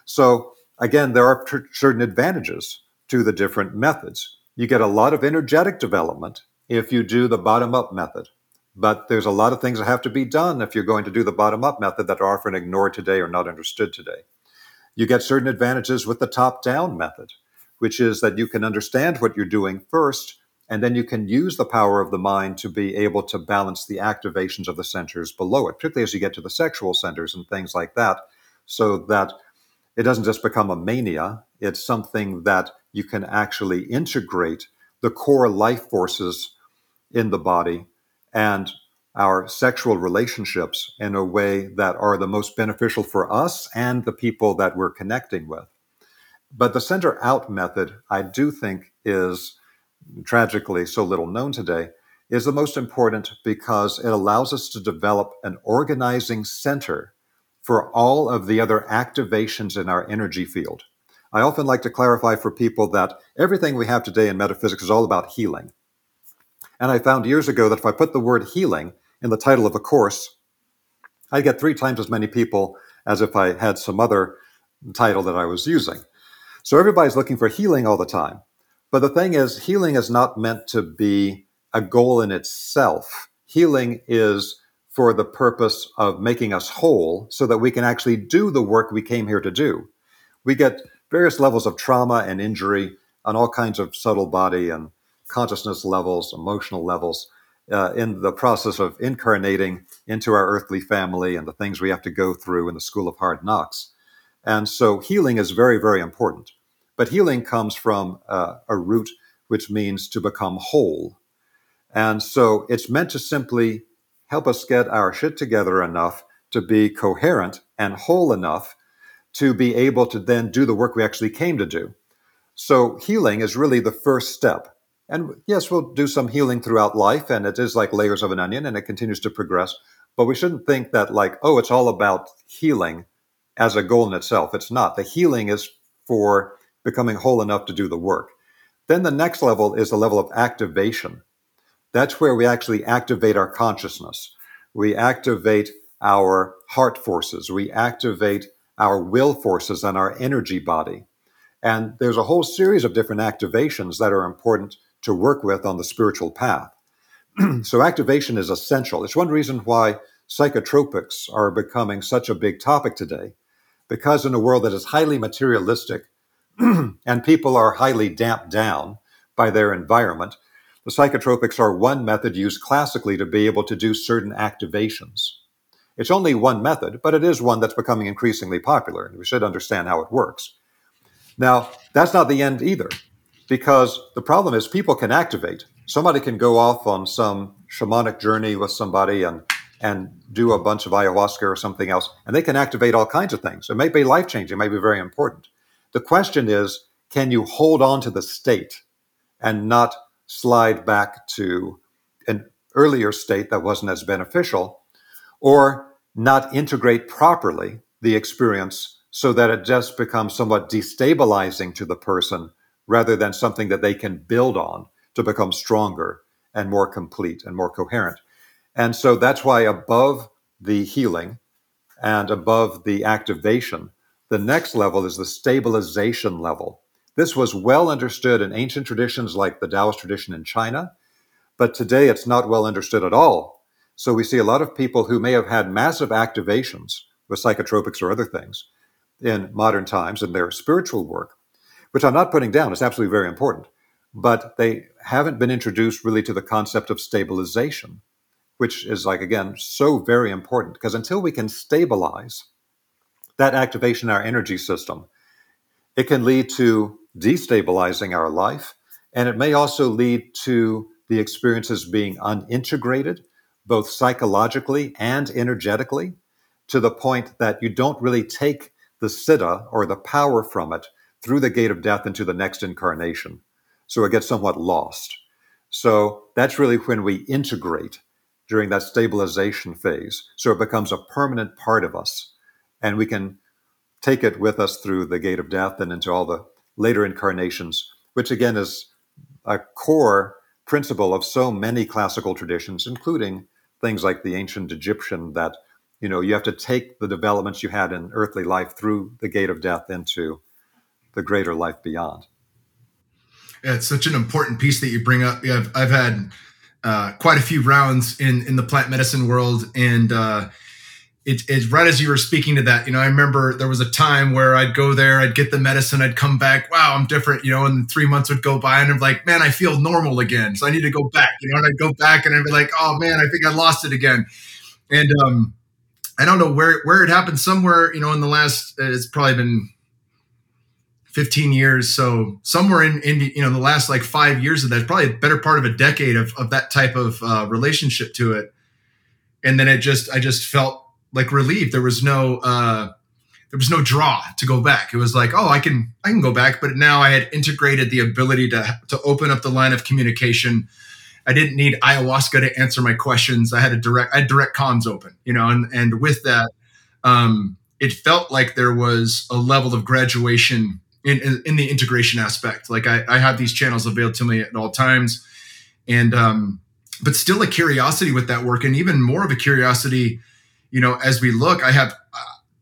[SPEAKER 2] So, again, there are certain advantages to the different methods. You get a lot of energetic development if you do the bottom up method. But there's a lot of things that have to be done if you're going to do the bottom up method that are often ignored today or not understood today. You get certain advantages with the top down method, which is that you can understand what you're doing first and then you can use the power of the mind to be able to balance the activations of the centers below it, particularly as you get to the sexual centers and things like that, so that it doesn't just become a mania. It's something that you can actually integrate the core life forces in the body and our sexual relationships in a way that are the most beneficial for us and the people that we're connecting with. But the center out method, I do think, is tragically so little known today, is the most important because it allows us to develop an organizing center for all of the other activations in our energy field. I often like to clarify for people that everything we have today in metaphysics is all about healing. And I found years ago that if I put the word healing in the title of a course, I'd get three times as many people as if I had some other title that I was using. So everybody's looking for healing all the time. But the thing is, healing is not meant to be a goal in itself. Healing is for the purpose of making us whole so that we can actually do the work we came here to do. We get various levels of trauma and injury on all kinds of subtle body and consciousness levels, emotional levels, uh, in the process of incarnating into our earthly family and the things we have to go through in the school of hard knocks. And so healing is very, very important. But healing comes from uh, a root which means to become whole. And so it's meant to simply help us get our shit together enough to be coherent and whole enough to be able to then do the work we actually came to do. So healing is really the first step. And yes, we'll do some healing throughout life, and it is like layers of an onion and it continues to progress. But we shouldn't think that, like, oh, it's all about healing as a goal in itself. It's not. The healing is for becoming whole enough to do the work. Then the next level is the level of activation. That's where we actually activate our consciousness. We activate our heart forces. We activate our will forces and our energy body. And there's a whole series of different activations that are important to work with on the spiritual path. (clears throat) so, activation is essential. It's one reason why psychotropics are becoming such a big topic today, because in a world that is highly materialistic, (clears throat) and people are highly damped down by their environment, the psychotropics are one method used classically to be able to do certain activations. It's only one method, but it is one that's becoming increasingly popular, and we should understand how it works. Now, that's not the end either, because the problem is people can activate. Somebody can go off on some shamanic journey with somebody and and do a bunch of ayahuasca or something else, and they can activate all kinds of things. It may be life changing, it may be very important. The question is can you hold on to the state and not slide back to an earlier state that wasn't as beneficial, or not integrate properly the experience so that it just becomes somewhat destabilizing to the person rather than something that they can build on to become stronger and more complete and more coherent. And so that's why above the healing and above the activation, the next level is the stabilization level. This was well understood in ancient traditions like the Taoist tradition in China, but today it's not well understood at all. So we see a lot of people who may have had massive activations with psychotropics or other things in modern times in their spiritual work, which I'm not putting down, it's absolutely very important, but they haven't been introduced really to the concept of stabilization, which is like, again, so very important because until we can stabilize that activation in our energy system. It can lead to destabilizing our life, and it may also lead to the experiences being unintegrated, both psychologically and energetically, to the point that you don't really take the siddha or the power from it through the gate of death into the next incarnation. So it gets somewhat lost. So that's really when we integrate during that stabilization phase. So it becomes a permanent part of us. And we can take it with us through the gate of death and into all the later incarnations, which again is a core principle of so many classical traditions, including things like the ancient Egyptian, that you know you have to take the developments you had in earthly life through the gate of death into the greater life beyond.
[SPEAKER 3] Yeah, it's such an important piece that you bring up. Yeah, I've, I've had uh, quite a few rounds in in the plant medicine world, and uh, it's it, right as you were speaking to that. You know, I remember there was a time where I'd go there, I'd get the medicine, I'd come back. Wow, I'm different. You know, and three months would go by, and I'm like, man, I feel normal again. So I need to go back. You know, and I'd go back, and I'd be like, oh man, I think I lost it again. And um, I don't know where where it happened. Somewhere, you know, in the last, it's probably been 15 years. So somewhere in, in you know the last like five years of that, probably a better part of a decade of, of that type of uh, relationship to it. And then it just I just felt like relieved. There was no uh, there was no draw to go back. It was like, oh, I can I can go back, but now I had integrated the ability to to open up the line of communication. I didn't need ayahuasca to answer my questions. I had a direct I had direct comms open, you know, and and with that, um, it felt like there was a level of graduation in, in, in the integration aspect. Like I, I have these channels available to me at all times, and um, but still a curiosity with that work, and even more of a curiosity, you know, as we look. I have uh,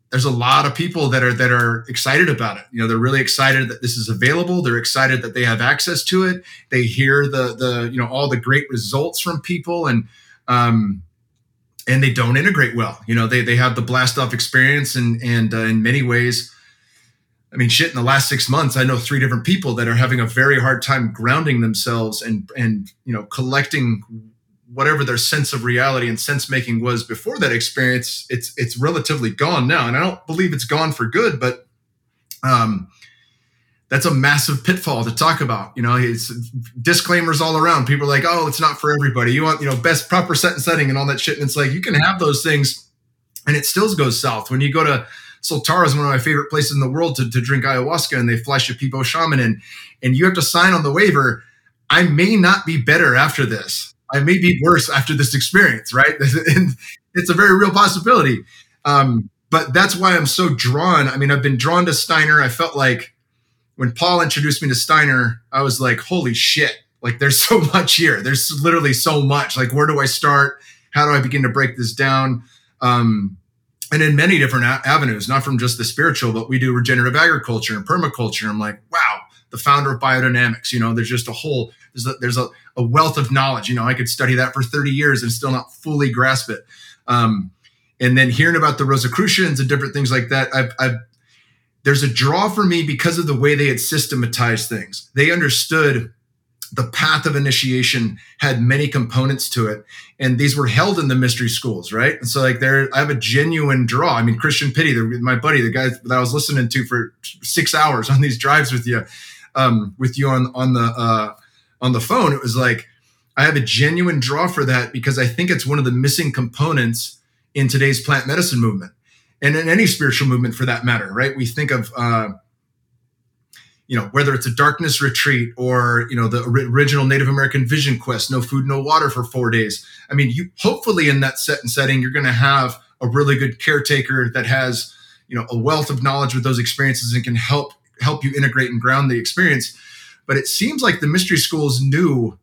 [SPEAKER 3] there's a lot of people that are that are excited about it. You know, they're really excited that this is available. They're excited that they have access to it. They hear the the you know all the great results from people and. Um, and they don't integrate well. You know, they, they have the blast off experience and, and uh, in many ways, I mean, shit, in the last six months, I know three different people that are having a very hard time grounding themselves and, and, you know, collecting whatever their sense of reality and sense making was before that experience. It's, it's relatively gone now. And I don't believe it's gone for good, but, um, that's a massive pitfall to talk about. You know, it's disclaimers all around. People are like, "Oh, it's not for everybody." You want, you know, best proper set and setting and all that shit. And it's like you can have those things, and it still goes south when you go to Soltara is one of my favorite places in the world to, to drink ayahuasca, and they flash a Pipo shaman in, and you have to sign on the waiver. I may not be better after this. I may be worse after this experience, right? (laughs) and it's a very real possibility. Um, but that's why I'm so drawn. I mean, I've been drawn to Steiner. I felt like when Paul introduced me to Steiner, I was like, holy shit, like there's so (laughs) much here. There's literally so much. Like, where do I start? How do I begin to break this down? Um, and in many different avenues, not from just the spiritual, but we do regenerative agriculture and permaculture. I'm like, wow, the founder of biodynamics. You know, there's just a whole there's a, there's a, a wealth of knowledge. You know, I could study that for 30 years and still not fully grasp it. Um, and then hearing about the Rosicrucians and different things like that, I've, I've there's a draw for me because of the way they had systematized things. They understood the path of initiation had many components to it and these were held in the mystery schools right and so like there i have a genuine draw i mean christian pity my buddy the guy that i was listening to for six hours on these drives with you um, with you on on the uh, on the phone it was like i have a genuine draw for that because i think it's one of the missing components in today's plant medicine movement and in any spiritual movement for that matter right? We think of uh, you know whether it's a darkness retreat or you know the original native american vision quest no food no water for four days. I mean you hopefully in that set and setting you're going to have a really good caretaker that has you know a wealth of knowledge with those experiences and can help help you integrate and ground the experience but it seems like the mystery schools knew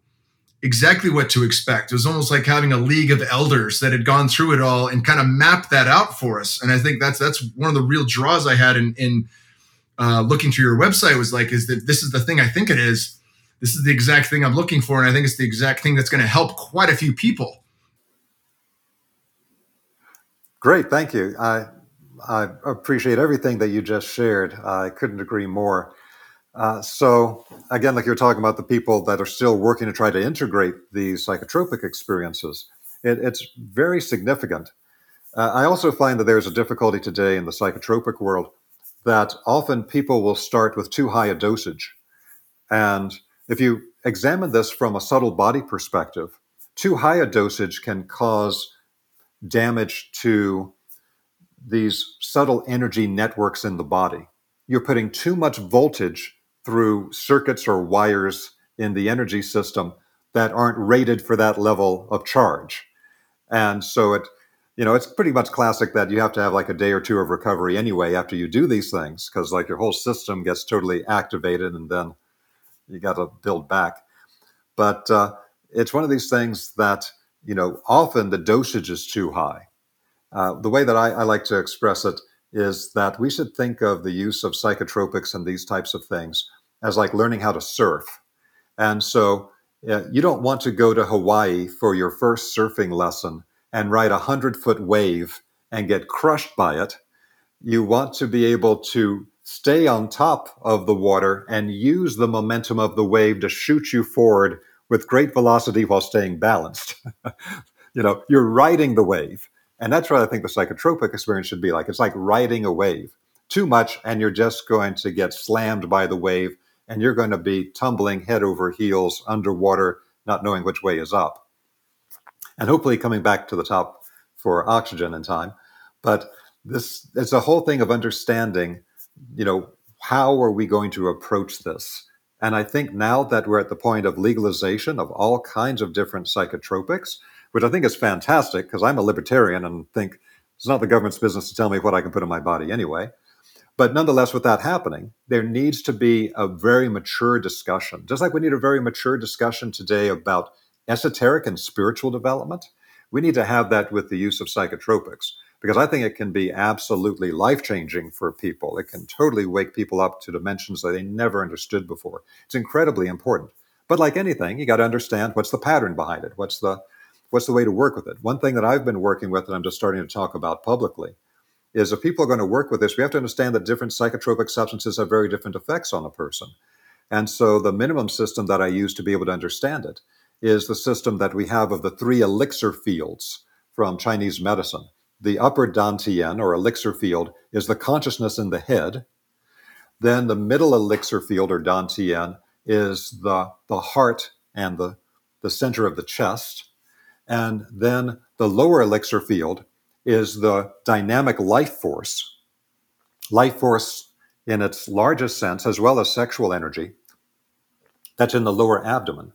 [SPEAKER 3] exactly what to expect it was almost like having a league of elders that had gone through it all and kind of mapped that out for us and i think that's that's one of the real draws i had in in uh, looking through your website was like, is that this is the thing I think it is. This is the exact thing I'm looking for. And I think it's the exact thing that's going to help quite a few people.
[SPEAKER 2] Great. Thank you. I, I appreciate everything that you just shared. I couldn't agree more. Uh, so, again, like you're talking about the people that are still working to try to integrate these psychotropic experiences, it, it's very significant. Uh, I also find that there's a difficulty today in the psychotropic world that often people will start with too high a dosage. And if you examine this from a subtle body perspective, too high a dosage can cause damage to these subtle energy networks in the body. You're putting too much voltage through circuits or wires in the energy system that aren't rated for that level of charge. And so it, you know, it's pretty much classic that you have to have like a day or two of recovery anyway after you do these things because like your whole system gets totally activated and then you got to build back. But uh, it's one of these things that, you know, often the dosage is too high. Uh, the way that I, I like to express it is that we should think of the use of psychotropics and these types of things as like learning how to surf. And so uh, you don't want to go to Hawaii for your first surfing lesson and ride a hundred foot wave and get crushed by it. You want to be able to stay on top of the water and use the momentum of the wave to shoot you forward with great velocity while staying balanced. (laughs) you know, you're riding the wave. And that's what I think the psychotropic experience should be like. It's like riding a wave. Too much, and you're just going to get slammed by the wave, and you're going to be tumbling head over heels underwater, not knowing which way is up. And hopefully coming back to the top for oxygen in time. But this it's a whole thing of understanding, you know, how are we going to approach this? And I think now that we're at the point of legalization of all kinds of different psychotropics, which I think is fantastic because I'm a libertarian and think it's not the government's business to tell me what I can put in my body anyway. But nonetheless, with that happening, there needs to be a very mature discussion. Just like we need a very mature discussion today about esoteric and spiritual development, we need to have that with the use of psychotropics because I think it can be absolutely life changing for people. It can totally wake people up to dimensions that they never understood before. It's incredibly important. But like anything, you got to understand what's the pattern behind it. What's the what's the way to work with it? One thing that I've been working with, and I'm just starting to talk about publicly, is if people are going to work with this, we have to understand that different psychotropic substances have very different effects on a person. And so the minimum system that I use to be able to understand it is the system that we have of the three elixir fields from Chinese medicine. The upper dantian or elixir field is the consciousness in the head. Then the middle elixir field or dantian is the, the heart and the, the center of the chest. And then the lower elixir field is the dynamic life force, life force in its largest sense, as well as sexual energy, that's in the lower abdomen.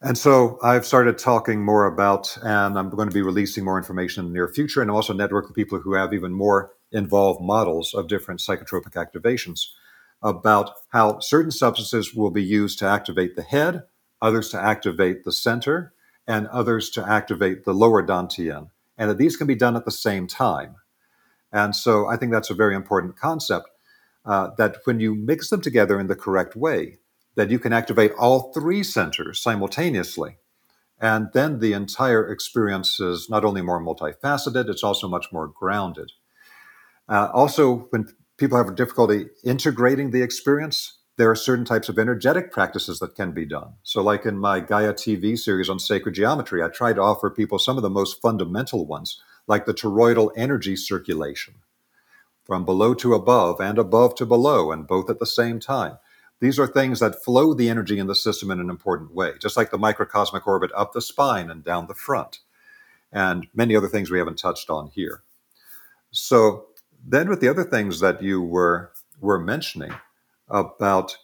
[SPEAKER 2] And so I've started talking more about, and I'm going to be releasing more information in the near future, and also network with people who have even more involved models of different psychotropic activations about how certain substances will be used to activate the head, others to activate the center, and others to activate the lower dantian, and that these can be done at the same time. And so I think that's a very important concept uh, that when you mix them together in the correct way, that you can activate all three centers simultaneously. And then the entire experience is not only more multifaceted, it's also much more grounded. Uh, also, when people have difficulty integrating the experience, there are certain types of energetic practices that can be done. So, like in my Gaia TV series on sacred geometry, I try to offer people some of the most fundamental ones, like the toroidal energy circulation from below to above and above to below, and both at the same time. These are things that flow the energy in the system in an important way, just like the microcosmic orbit up the spine and down the front, and many other things we haven't touched on here. So, then with the other things that you were, were mentioning, about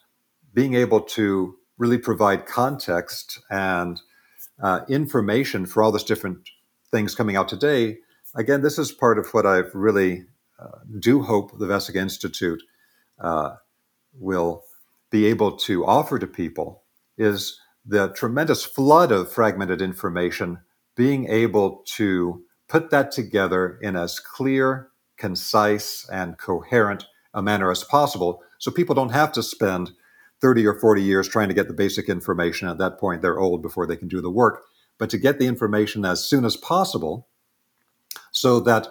[SPEAKER 2] being able to really provide context and uh, information for all these different things coming out today. Again, this is part of what I really uh, do hope the Vesica Institute uh, will be able to offer to people is the tremendous flood of fragmented information, being able to put that together in as clear, concise, and coherent a manner as possible so people don't have to spend 30 or 40 years trying to get the basic information. At that point, they're old before they can do the work. But to get the information as soon as possible so that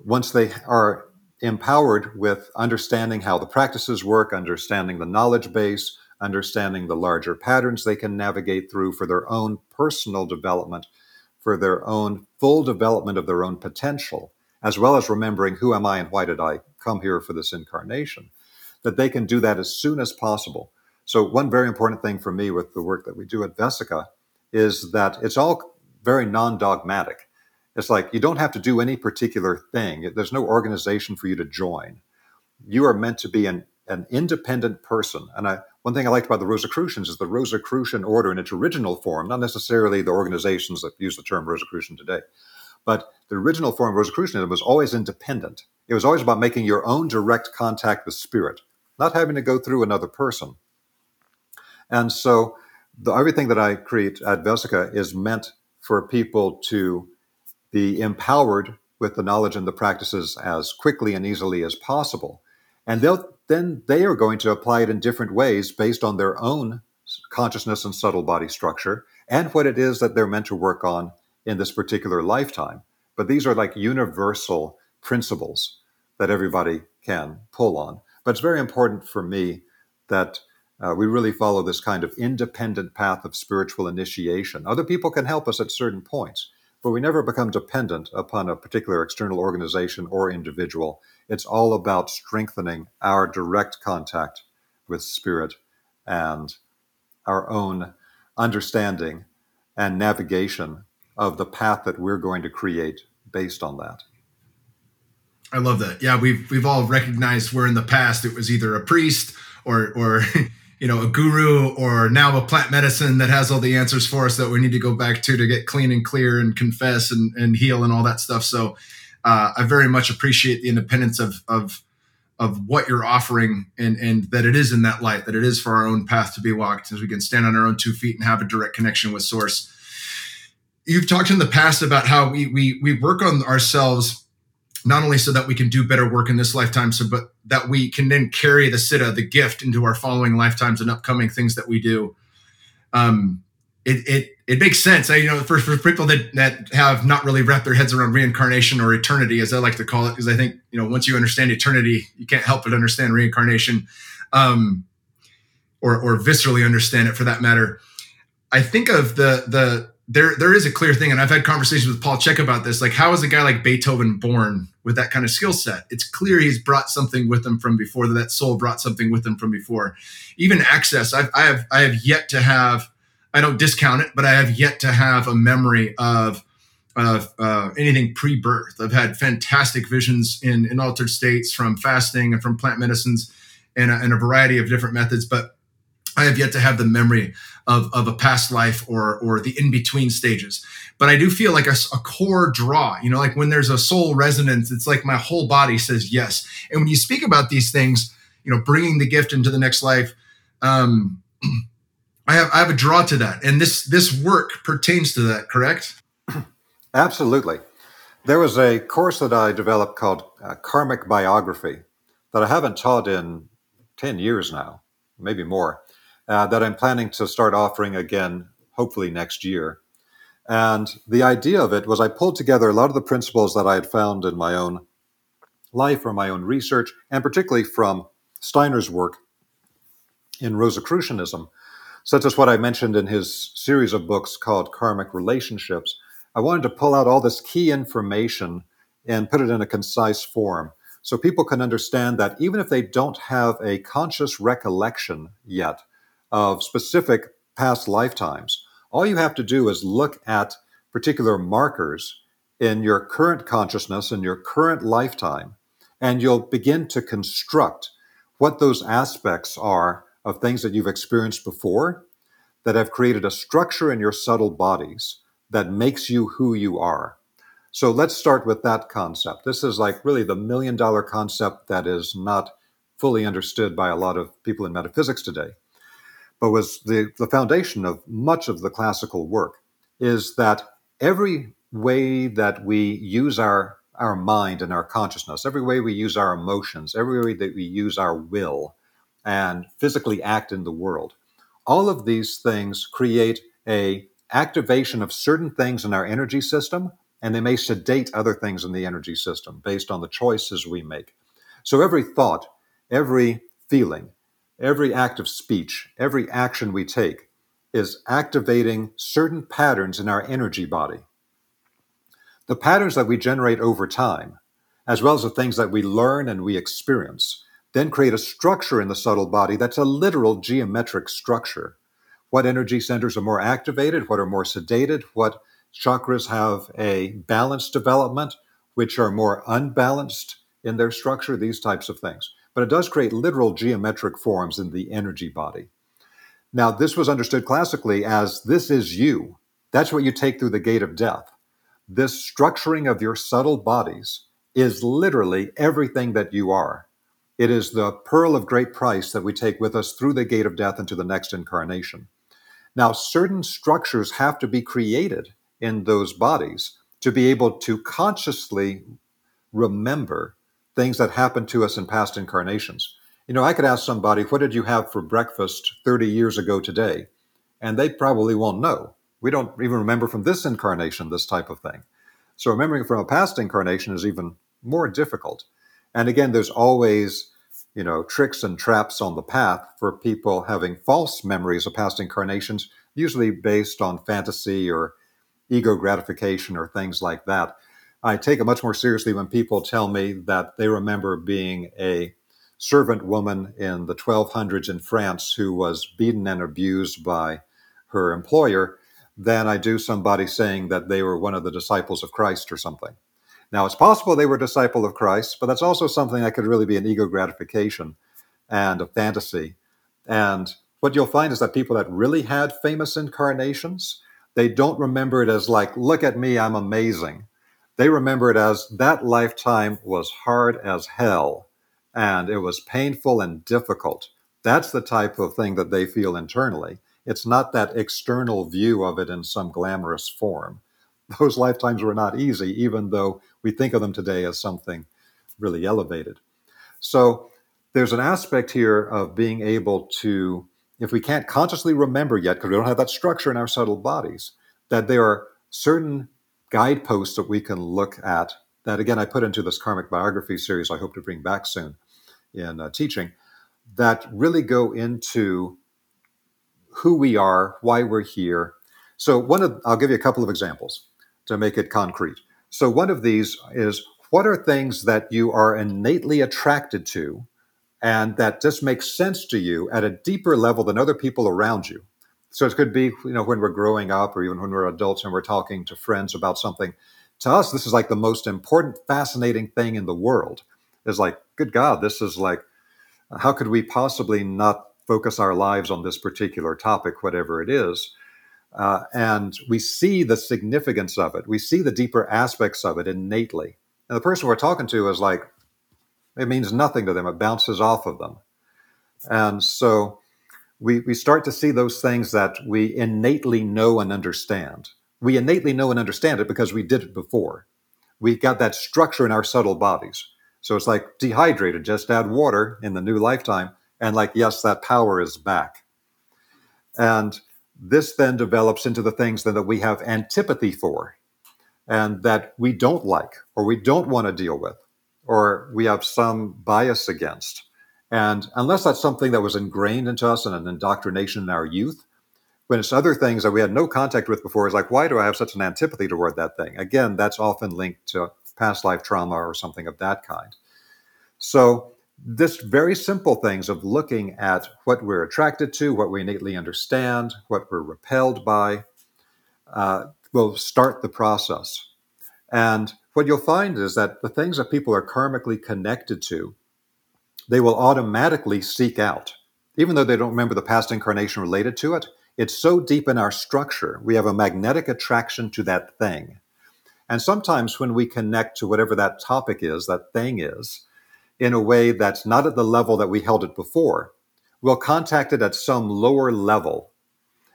[SPEAKER 2] once they are empowered with understanding how the practices work, understanding the knowledge base, understanding the larger patterns they can navigate through for their own personal development, for their own full development of their own potential, as well as remembering who am I and why did I come here for this incarnation, that they can do that as soon as possible. So, one very important thing for me with the work that we do at Vesica is that it's all very non dogmatic. It's like you don't have to do any particular thing, there's no organization for you to join. You are meant to be an, an independent person. And I, one thing I liked about the Rosicrucians is the Rosicrucian order in its original form, not necessarily the organizations that use the term Rosicrucian today, but the original form of Rosicrucianism was always independent. It was always about making your own direct contact with spirit, not having to go through another person. And so the, everything that I create at Vesica is meant for people to be empowered with the knowledge and the practices as quickly and easily as possible. And they'll, then they are going to apply it in different ways based on their own consciousness and subtle body structure and what it is that they're meant to work on in this particular lifetime. But these are like universal principles that everybody can pull on. But it's very important for me that uh, we really follow this kind of independent path of spiritual initiation. Other people can help us at certain points, but we never become dependent upon a particular external organization or individual. It's all about strengthening our direct contact with spirit and our own understanding and navigation of the path that we're going to create based on that.
[SPEAKER 3] I love that. Yeah, we've we've all recognized where in the past it was either a priest or or (laughs) you know a guru or now a plant medicine that has all the answers for us that we need to go back to to get clean and clear and confess and, and heal and all that stuff so uh, i very much appreciate the independence of of of what you're offering and and that it is in that light that it is for our own path to be walked as we can stand on our own two feet and have a direct connection with source you've talked in the past about how we we we work on ourselves not only so that we can do better work in this lifetime, so but that we can then carry the siddhi, the gift, into our following lifetimes and upcoming things that we do. Um, it it it makes sense. I, you know, for, for people that that have not really wrapped their heads around reincarnation or eternity, as I like to call it, because I think you know once you understand eternity, you can't help but understand reincarnation, um, or or viscerally understand it for that matter. I think of the the there there is a clear thing, and I've had conversations with Paul Chek about this. Like, how is a guy like Beethoven born with that kind of skill set? It's clear he's brought something with him from before. That soul brought something with him from before. Even access, I've, I have I have yet to have. I don't discount it, but I have yet to have a memory of of uh, anything pre-birth. I've had fantastic visions in in altered states from fasting and from plant medicines and a, and a variety of different methods, but I have yet to have the memory of, of a past life or or the in between stages. But I do feel like a, a, core draw. You know, like when there's a soul resonance, it's like my whole body says yes. And when you speak about these things, you know, bringing the gift into the next life, um, (clears throat) I have I have a draw to that, and this this work pertains to that. Correct? (clears throat)
[SPEAKER 2] Absolutely. There was a course that I developed called uh, Karmic Biography that I haven't taught in ten years now, maybe more uh, that I'm planning to start offering again, hopefully next year. And the idea of it was I pulled together a lot of the principles that I had found in my own life or my own research, and particularly from Steiner's work in Rosicrucianism, such as what I mentioned in his series of books called Karmic Relationships. I wanted to pull out all this key information and put it in a concise form so people can understand that even if they don't have a conscious recollection yet of specific past lifetimes. All you have to do is look at particular markers in your current consciousness in your current lifetime, and you'll begin to construct what those aspects are of things that you've experienced before that have created a structure in your subtle bodies that makes you who you are. So let's start with that concept. This is like really the million dollar concept that is not fully understood by a lot of people in metaphysics today but was the, the foundation of much of the classical work, is that every way that we use our, our mind and our consciousness, every way we use our emotions, every way that we use our will and physically act in the world, all of these things create a activation of certain things in our energy system and they may sedate other things in the energy system based on the choices we make. So every thought, every feeling, every act of speech, every action we take is activating certain patterns in our energy body. The patterns that we generate over time, as well as the things that we learn and we experience, then create a structure in the subtle body that's a literal geometric structure. What energy centers are more activated, what are more sedated, what chakras have a balanced development, which are more unbalanced in their structure, these types of things. But it does create literal geometric forms in the energy body. Now, this was understood classically as this is you. That's what you take through the gate of death. This structuring of your subtle bodies is literally everything that you are. It is the pearl of great price that we take with us through the gate of death into the next incarnation. Now, certain structures have to be created in those bodies to be able to consciously remember things that happened to us in past incarnations. You know, I could ask somebody, What did you have for breakfast 30 years ago today? And they probably won't know. We don't even remember from this incarnation this type of thing. So, remembering from a past incarnation is even more difficult. And again, there's always, you know, tricks and traps on the path for people having false memories of past incarnations, usually based on fantasy or ego gratification or things like that. I take it much more seriously when people tell me that they remember being a servant woman in the 1200s in France who was beaten and abused by her employer than I do somebody saying that they were one of the disciples of Christ or something. Now, it's possible they were disciple of Christ, but that's also something that could really be an ego gratification and a fantasy. And what you'll find is that people that really had famous incarnations, they don't remember it as like, look at me, I'm amazing. They remember it as that lifetime was hard as hell and it was painful and difficult. That's the type of thing that they feel internally. It's not that external view of it in some glamorous form. (laughs) Those lifetimes were not easy, even though we think of them today as something really elevated. So there's an aspect here of being able to, if we can't consciously remember yet, because we don't have that structure in our subtle bodies, that there are certain guideposts that we can look at that again I put into this karmic biography series I hope to bring back soon in uh, teaching that really go into who we are, why we're here. So one of I'll give you a couple of examples to make it concrete. So one of these is what are things that you are innately attracted to and that just makes sense to you at a deeper level than other people around you. So it could be, you know, when we're growing up or even when we're adults and we're talking to friends about something. To us, this is like the most important, fascinating thing in the world. Is like, good God, this is like, how could we possibly not focus our lives on this particular topic, whatever it is? Uh, and we see the significance of it. We see the deeper aspects of it innately. And the person we're talking to is like, it means nothing to them. It bounces off of them. And so we, we start to see those things that we innately know and understand. We innately know and understand it because we did it before. We got that structure in our subtle bodies. So it's like dehydrated, just add water in the new lifetime. And like, yes, that power is back. And this then develops into the things that we have antipathy for and that we don't like or we don't want to deal with or we have some bias against. And unless that's something that was ingrained into us and an indoctrination in our youth, when it's other things that we had no contact with before, it's like, why do I have such an antipathy toward that thing? Again, that's often linked to past life trauma or something of that kind. So, this very simple things of looking at what we're attracted to, what we innately understand, what we're repelled by, uh, will start the process. And what you'll find is that the things that people are karmically connected to they will automatically seek out. Even though they don't remember the past incarnation related to it, it's so deep in our structure, we have a magnetic attraction to that thing. And sometimes when we connect to whatever that topic is, that thing is, in a way that's not at the level that we held it before, we'll contact it at some lower level.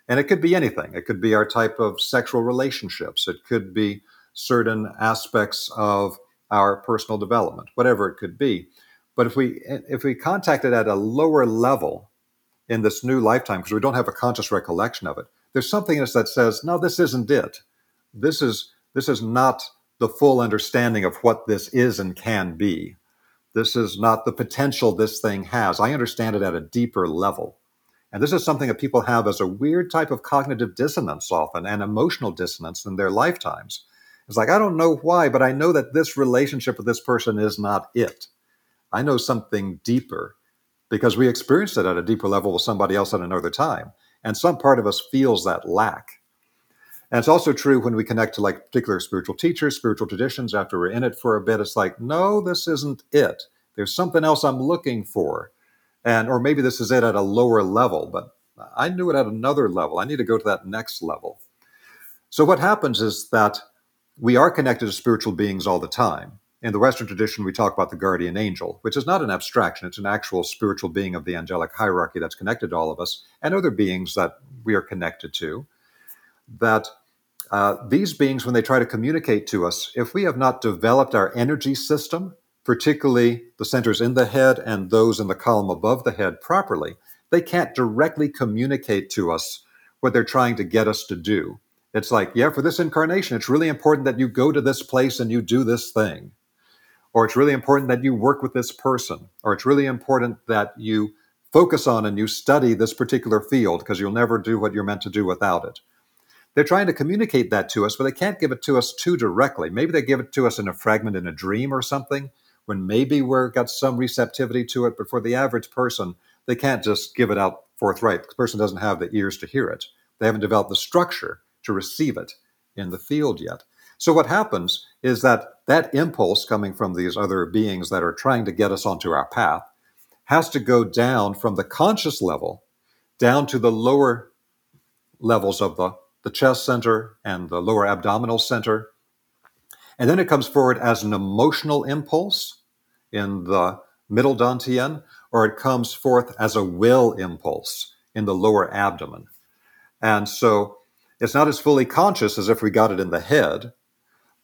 [SPEAKER 2] And it could be anything. It could be our type of sexual relationships. It could be certain aspects of our personal development, whatever it could be. But if we if we contact it at a lower level in this new lifetime, because we don't have a conscious recollection of it, there's something in us that says, no, this isn't it. This is this is not the full understanding of what this is and can be. This is not the potential this thing has. I understand it at a deeper level. And this is something that people have as a weird type of cognitive dissonance often and emotional dissonance in their lifetimes. It's like, I don't know why, but I know that this relationship with this person is not it. I know something deeper because we experienced it at a deeper level with somebody else at another time. And some part of us feels that lack. And it's also true when we connect to like particular spiritual teachers, spiritual traditions, after we're in it for a bit, it's like, no, this isn't it. There's something else I'm looking for. And or maybe this is it at a lower level, but I knew it at another level. I need to go to that next level. So what happens is that we are connected to spiritual beings all the time. In the Western tradition, we talk about the guardian angel, which is not an abstraction, it's an actual spiritual being of the angelic hierarchy that's connected to all of us and other beings that we are connected to. That uh, these beings, when they try to communicate to us, if we have not developed our energy system, particularly the centers in the head and those in the column above the head properly, they can't directly communicate to us what they're trying to get us to do. It's like, yeah, for this incarnation, it's really important that you go to this place and you do this thing or it's really important that you work with this person, or it's really important that you focus on and you study this particular field because you'll never do what you're meant to do without it. They're trying to communicate that to us, but they can't give it to us too directly. Maybe they give it to us in a fragment in a dream or something, when maybe we've got some receptivity to it, but for the average person, they can't just give it out forthright. The person doesn't have the ears to hear it. They haven't developed the structure to receive it in the field yet. So what happens is that that impulse coming from these other beings that are trying to get us onto our path has to go down from the conscious level down to the lower levels of the, the chest center and the lower abdominal center. And then it comes forward as an emotional impulse in the middle dantian, or it comes forth as a will impulse in the lower abdomen. And so it's not as fully conscious as if we got it in the head,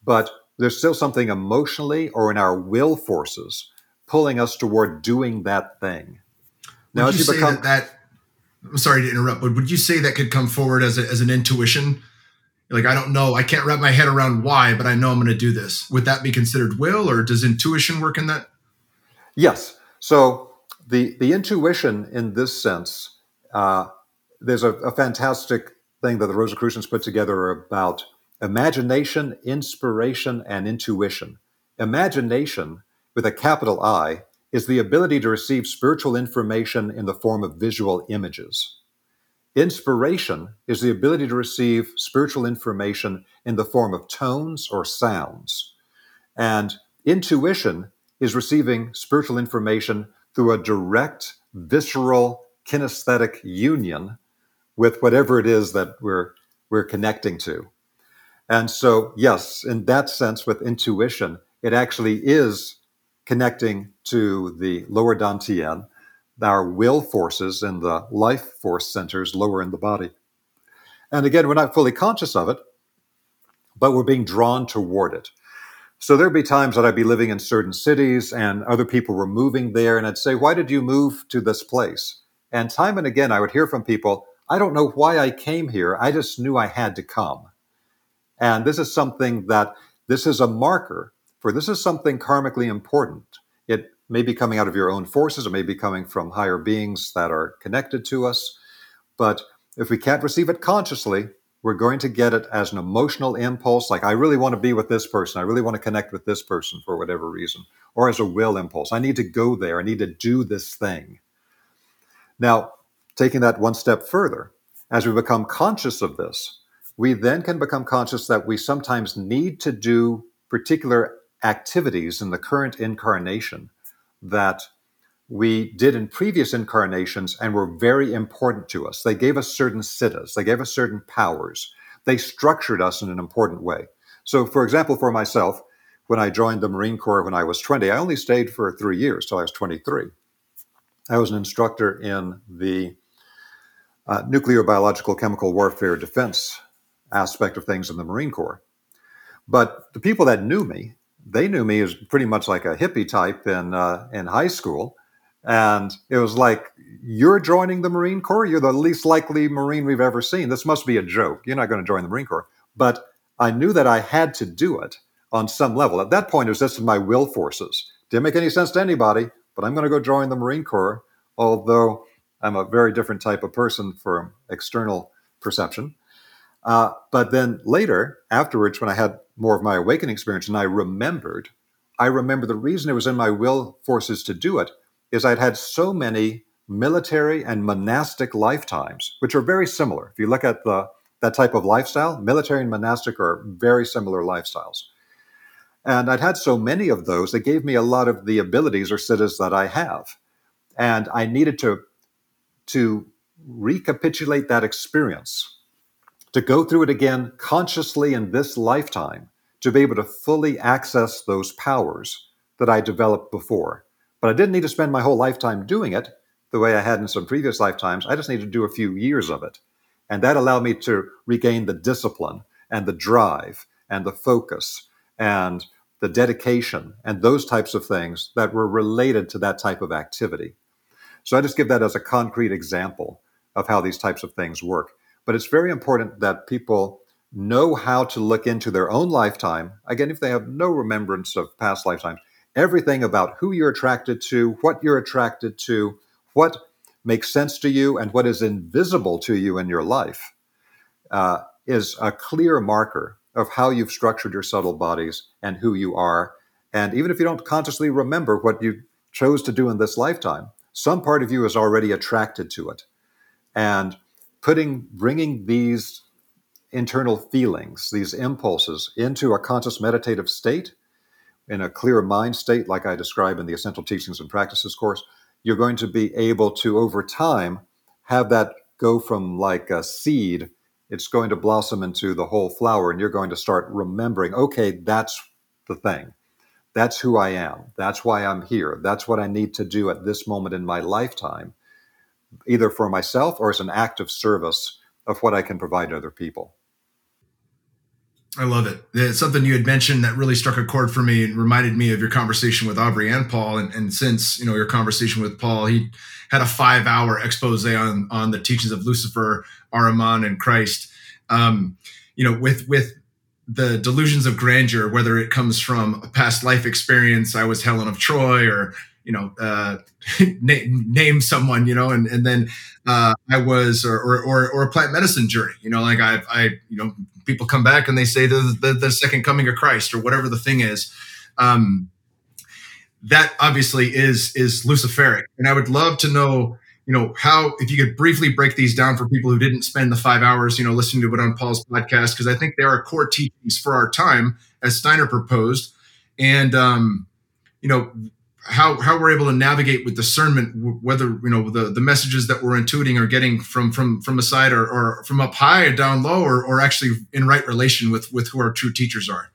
[SPEAKER 2] but there's still something emotionally or in our will forces pulling us toward doing that thing.
[SPEAKER 3] Now, would you, you become, that, that, I'm sorry to interrupt, but would you say that could come forward as, a, as an intuition? Like, I don't know, I can't wrap my head around why, but I know I'm going to do this. Would that be considered will, or does intuition work in that?
[SPEAKER 2] Yes. So the the intuition in this sense, uh, there's a, a fantastic thing that the Rosicrucians put together about imagination, inspiration, and intuition. Imagination, with a capital I, is the ability to receive spiritual information in the form of visual images. Inspiration is the ability to receive spiritual information in the form of tones or sounds. And intuition is receiving spiritual information through a direct, visceral, kinesthetic union with whatever it is that we're, we're connecting to. And so, yes, in that sense, with intuition, it actually is connecting to the lower dantian, our will forces and the life force centers lower in the body. And again, we're not fully conscious of it, but we're being drawn toward it. So there'd be times that I'd be living in certain cities and other people were moving there, and I'd say, Why did you move to this place? And time and again, I would hear from people, I don't know why I came here. I just knew I had to come. And this is something that this is a marker for this is something karmically important. It may be coming out of your own forces, it may be coming from higher beings that are connected to us. But if we can't receive it consciously, we're going to get it as an emotional impulse, like I really want to be with this person, I really want to connect with this person for whatever reason, or as a will impulse. I need to go there, I need to do this thing. Now, taking that one step further, as we become conscious of this, we then can become conscious that we sometimes need to do particular activities in the current incarnation that we did in previous incarnations and were very important to us. They gave us certain siddhis, they gave us certain powers, they structured us in an important way. So, for example, for myself, when I joined the Marine Corps when I was 20, I only stayed for three years till I was 23. I was an instructor in the uh, nuclear, biological, chemical warfare defense aspect of things in the Marine Corps. But the people that knew me, they knew me as pretty much like a hippie type in uh, in high school, and it was like you're joining the Marine Corps. You're the least likely Marine we've ever seen. This must be a joke. You're not going to join the Marine Corps. But I knew that I had to do it on some level. At that point, it was just in my will forces. Didn't make any sense to anybody, but I'm going to go join the Marine Corps. Although I'm a very different type of person from external perception. Uh, but then later, afterwards, when I had more of my awakening experience and I remembered, I remember the reason it was in my will forces to do it is I'd had so many military and monastic lifetimes, which are very similar. If you look at the, that type of lifestyle, military and monastic are very similar lifestyles. And I'd had so many of those, that gave me a lot of the abilities or siddhis that I have. And I needed to, to recapitulate that experience, to go through it again consciously in this lifetime, to be able to fully access those powers that I developed before. But I didn't need to spend my whole lifetime doing it the way I had in some previous lifetimes. I just needed to do a few years of it. And that allowed me to regain the discipline and the drive and the focus and the dedication and those types of things that were related to that type of activity. So I just give that as a concrete example of how these types of things work. But it's very important that people know how to look into their own lifetime. Again, if they have no remembrance of past lifetimes, everything about who you're attracted to, what you're attracted to, what makes sense to you, and what is invisible to you in your life uh, is a clear marker of how you've structured your subtle bodies and who you are. And even if you don't consciously remember what you chose to do in this lifetime, some part of you is already attracted to it. And putting, bringing these internal feelings, these impulses into a conscious meditative state, in a clear mind state, like I describe in the Essential Teachings and Practices course, you're going to be able to, over time, have that go from like a seed it's going to blossom into the whole flower and you're going to start remembering okay that's the thing. That's who i am. That's why i'm here. That's what i need to do at this moment in my lifetime either for myself or as an act of service of what i can provide to other people
[SPEAKER 3] I love it. It's something you had mentioned that really struck a chord for me and reminded me of your conversation with Aubrey and Paul. And, and since you know your conversation with Paul, he had a five-hour expose on on the teachings of Lucifer, Ahriman, and Christ. Um, you know, with with the delusions of grandeur, whether it comes from a past life experience, I was Helen of Troy, or you know, uh, (laughs) name, name someone, you know, and, and then uh, I was, or, or, or, a plant medicine journey, you know, like I, I, you know, people come back and they say the, the, the second coming of Christ or whatever the thing is. Um, that obviously is, is Luciferic. And I would love to know, you know, how, if you could briefly break these down for people who didn't spend the five hours, you know, listening to it on Paul's podcast, because I think there are core teachings for our time as Steiner proposed. And, um, you know, how how we're able to navigate with discernment whether you know the the messages that we're intuiting are getting from from from a side or, or from up high or down low or, or actually in right relation with with who our true teachers are.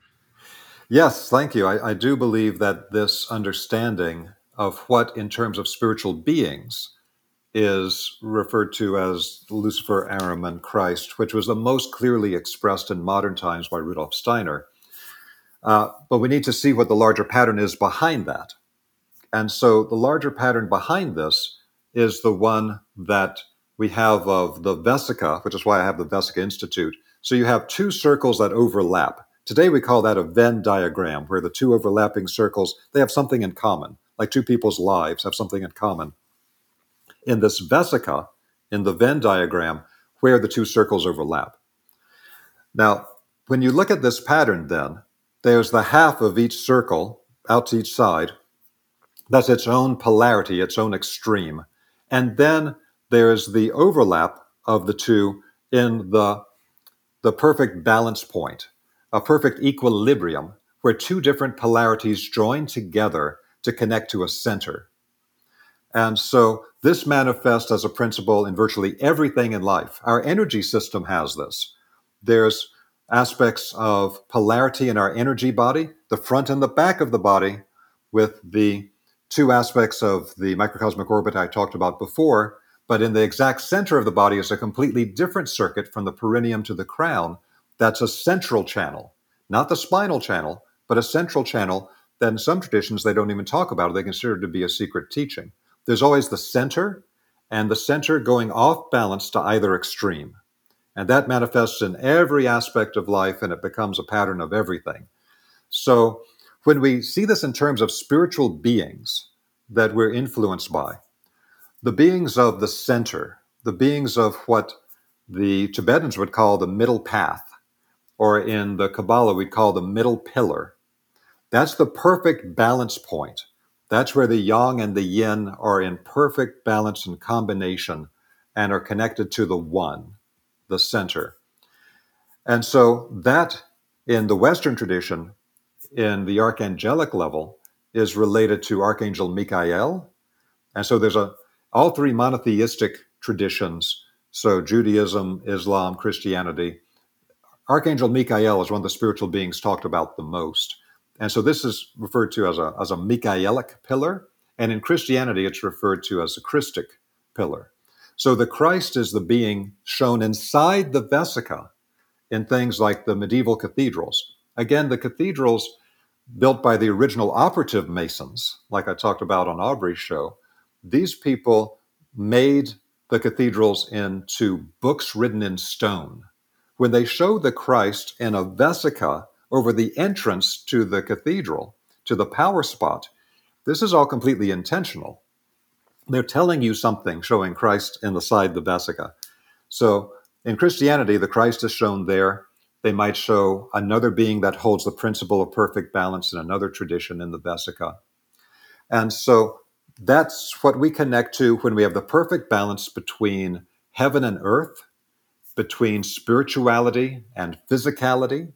[SPEAKER 2] Yes thank you. I, I do believe that this understanding of what in terms of spiritual beings is referred to as lucifer ahriman christ which was the most clearly expressed in modern times by rudolf steiner. Uh, but we need to see what the larger pattern is behind that and so the larger pattern behind this is the one that we have of the vesica, which is why I have the Vesica Institute. So you have two circles that overlap. Today we call that a Venn diagram, where the two overlapping circles, they have something in common, like two people's lives have something in common. In this vesica, in the Venn diagram, where the two circles overlap. Now, when you look at this pattern, then, there's the half of each circle out to each side, that's its own polarity, its own extreme. And then there's the overlap of the two in the, the perfect balance point, a perfect equilibrium where two different polarities join together to connect to a center. And so this manifests as a principle in virtually everything in life. Our energy system has this. There's aspects of polarity in our energy body, the front and the back of the body, with the two aspects of the microcosmic orbit I talked about before, but in the exact center of the body is a completely different circuit from the perineum to the crown. That's a central channel, not the spinal channel, but a central channel that in some traditions they don't even talk about. They consider it to be a secret teaching. There's always the center, and the center going off balance to either extreme. And that manifests in every aspect of life, and it becomes a pattern of everything. So when we see this in terms of spiritual beings that we're influenced by, the beings of the center, the beings of what the Tibetans would call the middle path, or in the Kabbalah we'd call the middle pillar, that's the perfect balance point. That's where the yang and the yin are in perfect balance and combination and are connected to the one, the center. And so that in the Western tradition, in the archangelic level, is related to Archangel Michael. And so there's a all three monotheistic traditions, so Judaism, Islam, Christianity, Archangel Michael is one of the spiritual beings talked about the most. And so this is referred to as a, as a Michaelic pillar. And in Christianity, it's referred to as a Christic pillar. So the Christ is the being shown inside the vesica in things like the medieval cathedrals. Again, the cathedrals built by the original operative masons, like I talked about on Aubrey's show, these people made the cathedrals into books written in stone. When they show the Christ in a vesica over the entrance to the cathedral, to the power spot, this is all completely intentional. They're telling you something, showing Christ in the side of the vesica. So in Christianity, the Christ is shown there. They might show another being that holds the principle of perfect balance in another tradition in the vesica. And so that's what we connect to when we have the perfect balance between heaven and earth, between spirituality and physicality,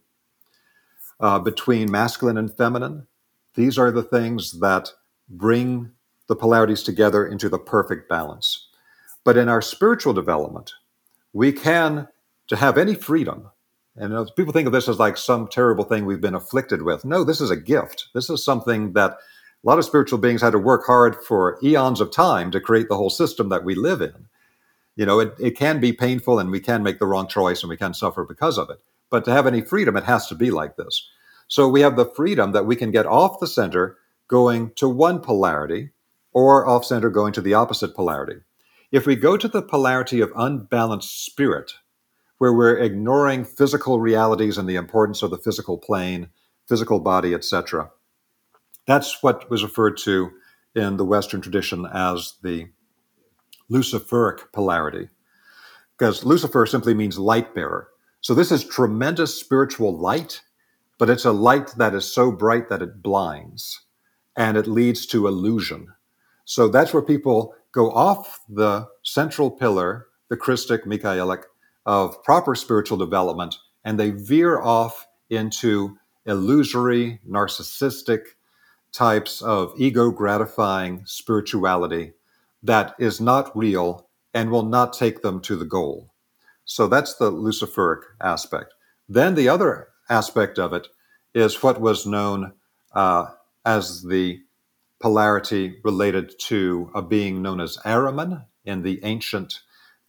[SPEAKER 2] uh, between masculine and feminine. These are the things that bring the polarities together into the perfect balance. But in our spiritual development, we can, to have any freedom, and people think of this as like some terrible thing we've been afflicted with. No, this is a gift. This is something that a lot of spiritual beings had to work hard for eons of time to create the whole system that we live in. You know, it, it can be painful and we can make the wrong choice and we can suffer because of it. But to have any freedom, it has to be like this. So we have the freedom that we can get off the center going to one polarity or off center going to the opposite polarity. If we go to the polarity of unbalanced spirit, where we're ignoring physical realities and the importance of the physical plane, physical body, etc., that's what was referred to in the Western tradition as the Luciferic polarity, because Lucifer simply means light bearer. So this is tremendous spiritual light, but it's a light that is so bright that it blinds and it leads to illusion. So that's where people go off the central pillar, the Christic, Michaelic, of proper spiritual development, and they veer off into illusory, narcissistic, types of ego gratifying spirituality that is not real and will not take them to the goal. So that's the Luciferic aspect. Then the other aspect of it is what was known uh, as the polarity related to a being known as Ahriman in the ancient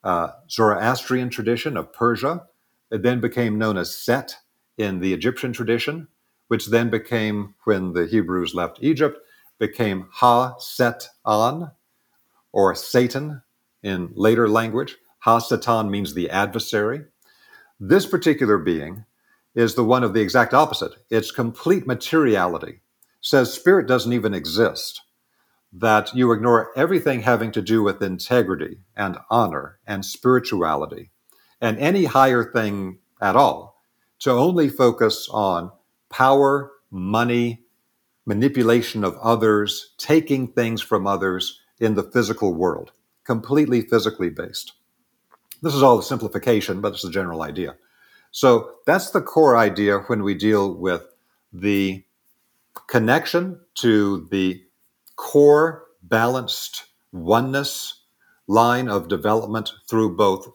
[SPEAKER 2] uh, Zoroastrian tradition of Persia. It then became known as Set in the Egyptian tradition which then became, when the Hebrews left Egypt, became Ha Set An, or Satan in later language. Ha Satan means the adversary. This particular being is the one of the exact opposite. It's complete materiality. Says spirit doesn't even exist. That you ignore everything having to do with integrity and honor and spirituality and any higher thing at all to only focus on power, money, manipulation of others, taking things from others in the physical world, completely physically based. This is all a simplification, but it's the general idea. So that's the core idea when we deal with the connection to the core balanced oneness line of development through both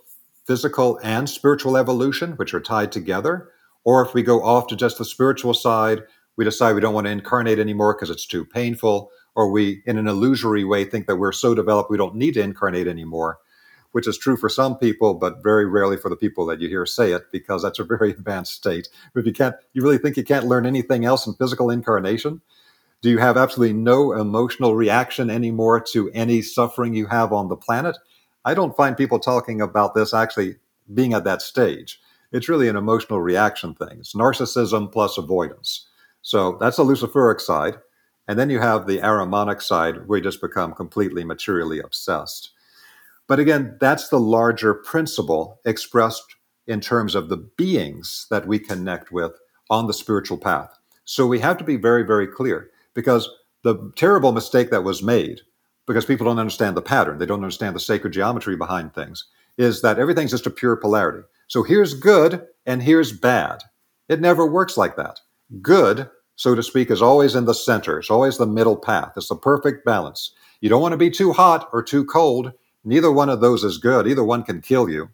[SPEAKER 2] physical and spiritual evolution, which are tied together, or if we go off to just the spiritual side, we decide we don't want to incarnate anymore because it's too painful, or we, in an illusory way, think that we're so developed we don't need to incarnate anymore, which is true for some people, but very rarely for the people that you hear say it because that's a very (laughs) advanced state. If you can't, you really think you can't learn anything else in physical incarnation? Do you have absolutely no emotional reaction anymore to any suffering you have on the planet? I don't find people talking about this actually being at that stage it's really an emotional reaction thing. It's narcissism plus avoidance. So that's the Luciferic side. And then you have the Ahrimanic side where you just become completely materially obsessed. But again, that's the larger principle expressed in terms of the beings that we connect with on the spiritual path. So we have to be very, very clear because the terrible mistake that was made, because people don't understand the pattern, they don't understand the sacred geometry behind things, is that everything's just a pure polarity. So here's good and here's bad. It never works like that. Good, so to speak, is always in the center. It's always the middle path. It's the perfect balance. You don't want to be too hot or too cold. Neither one of those is good. Either one can kill you.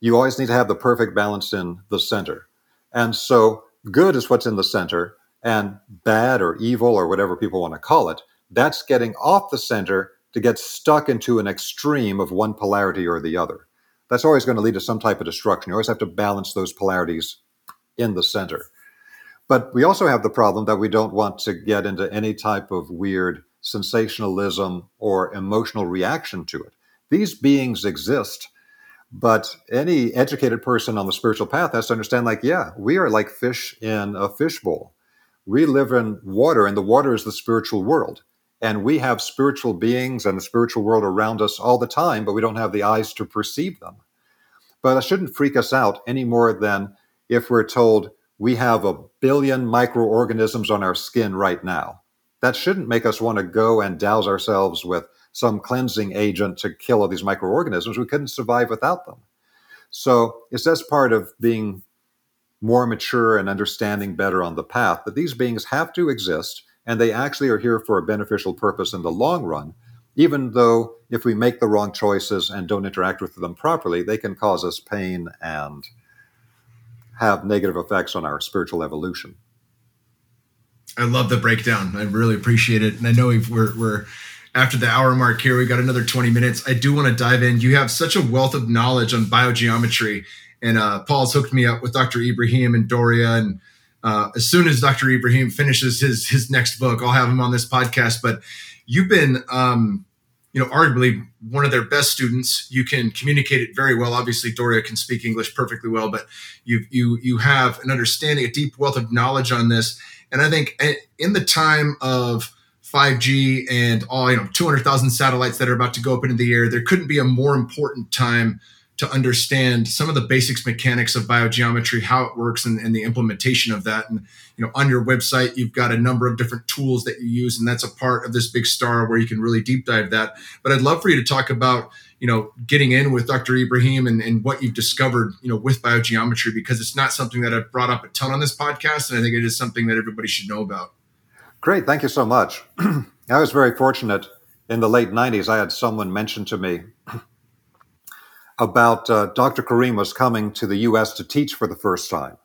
[SPEAKER 2] You always need to have the perfect balance in the center. And so good is what's in the center, and bad or evil or whatever people want to call it, that's getting off the center to get stuck into an extreme of one polarity or the other. That's always going to lead to some type of destruction. You always have to balance those polarities in the center. But we also have the problem that we don't want to get into any type of weird sensationalism or emotional reaction to it. These beings exist, but any educated person on the spiritual path has to understand like, yeah, we are like fish in a fishbowl. We live in water, and the water is the spiritual world. And we have spiritual beings and the spiritual world around us all the time, but we don't have the eyes to perceive them. But that shouldn't freak us out any more than if we're told we have a billion microorganisms on our skin right now. That shouldn't make us want to go and douse ourselves with some cleansing agent to kill all these microorganisms. We couldn't survive without them. So it's just part of being more mature and understanding better on the path that these beings have to exist and they actually are here for a beneficial purpose in the long run, even though if we make the wrong choices and don't interact with them properly, they can cause us pain and have negative effects on our spiritual evolution.
[SPEAKER 3] I love the breakdown. I really appreciate it. And I know we're, we're after the hour mark here, we got another 20 minutes. I do want to dive in. You have such a wealth of knowledge on biogeometry. And uh, Paul's hooked me up with Dr. Ibrahim and Doria and uh, as soon as Dr. Ibrahim finishes his his next book, I'll have him on this podcast. But you've been, um, you know, arguably one of their best students. You can communicate it very well. Obviously, Doria can speak English perfectly well, but you you you have an understanding, a deep wealth of knowledge on this. And I think eh, in the time of 5G and all you know 200,000 satellites that are about to go up into the air, there couldn't be a more important time to understand some of the basics mechanics of biogeometry, how it works, and, and, the implementation of that. And you know, on your website, you've got a number of different tools that you use, and that's a part of this big star where you can really deep dive that. But I'd love for you to talk about you know getting in with Dr. Ibrahim and, and what you've discovered you know with biogeometry because it's not something that I've brought up a ton on this podcast, and I think it is something that everybody should know about.
[SPEAKER 2] Great, thank you so much. (clears throat) I was very fortunate in the late 90s. I had someone mention to me (clears throat) about uh, Dr. Karim was coming to the U.S. to teach for the first time,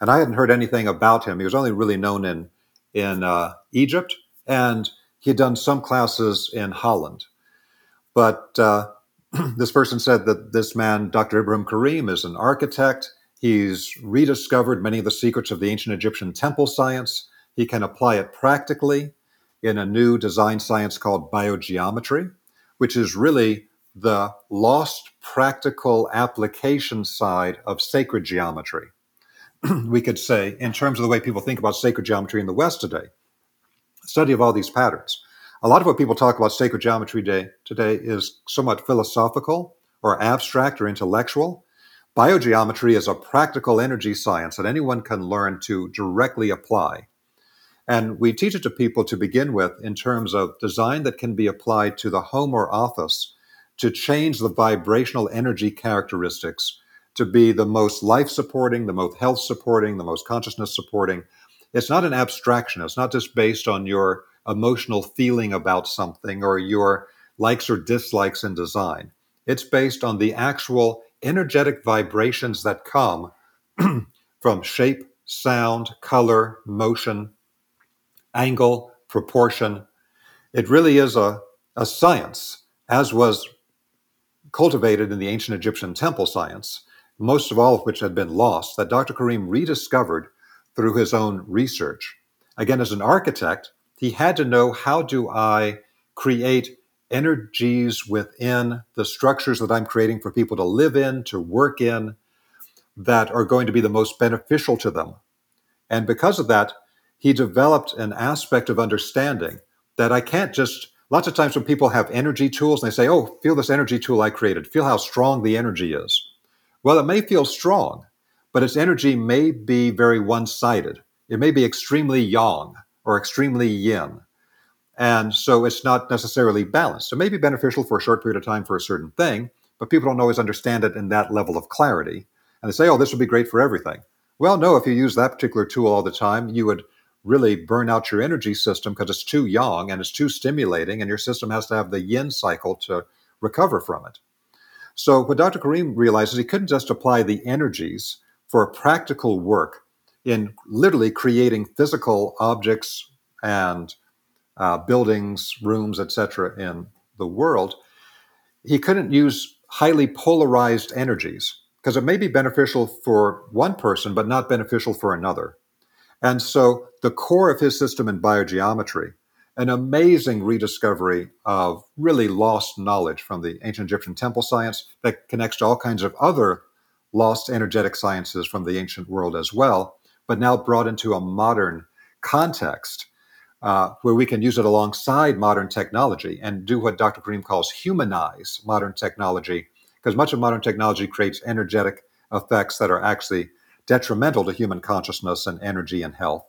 [SPEAKER 2] and I hadn't heard anything about him. He was only really known in in uh, Egypt, and he had done some classes in Holland. But uh, (clears throat) this person said that this man, Dr. Ibrahim Karim, is an architect. He's rediscovered many of the secrets of the ancient Egyptian temple science. He can apply it practically in a new design science called biogeometry, which is really the lost practical application side of sacred geometry. (clears throat) we could say, in terms of the way people think about sacred geometry in the West today, study of all these patterns. A lot of what people talk about sacred geometry day, today is somewhat philosophical or abstract or intellectual. Biogeometry is a practical energy science that anyone can learn to directly apply. And we teach it to people to begin with in terms of design that can be applied to the home or office to change the vibrational energy characteristics to be the most life supporting, the most health supporting, the most consciousness supporting. It's not an abstraction. It's not just based on your emotional feeling about something or your likes or dislikes in design. It's based on the actual energetic vibrations that come (clears throat) from shape, sound, color, motion, angle, proportion. It really is a, a science, as was cultivated in the ancient Egyptian temple science, most of all of which had been lost, that Dr. Karim rediscovered through his own research. Again, as an architect, he had to know how do I create energies within the structures that I'm creating for people to live in, to work in, that are going to be the most beneficial to them. And because of that, he developed an aspect of understanding that I can't just Lots of times when people have energy tools and they say, oh, feel this energy tool I created, feel how strong the energy is. Well, it may feel strong, but its energy may be very one sided. It may be extremely yang or extremely yin. And so it's not necessarily balanced. It may be beneficial for a short period of time for a certain thing, but people don't always understand it in that level of clarity. And they say, oh, this would be great for everything. Well, no, if you use that particular tool all the time, you would really burn out your energy system because it's too yang and it's too stimulating, and your system has to have the yin cycle to recover from it. So, what Dr. Karim realized is he couldn't just apply the energies for practical work in literally creating physical objects and uh, buildings, rooms, etc., in the world. He couldn't use highly polarized energies because it may be beneficial for one person, but not beneficial for another. And so the core of his system in biogeometry, an amazing rediscovery of really lost knowledge from the ancient Egyptian temple science that connects to all kinds of other lost energetic sciences from the ancient world as well, but now brought into a modern context uh, where we can use it alongside modern technology and do what Dr. Karim calls humanize modern technology, because much of modern technology creates energetic effects that are actually detrimental to human consciousness and energy and health,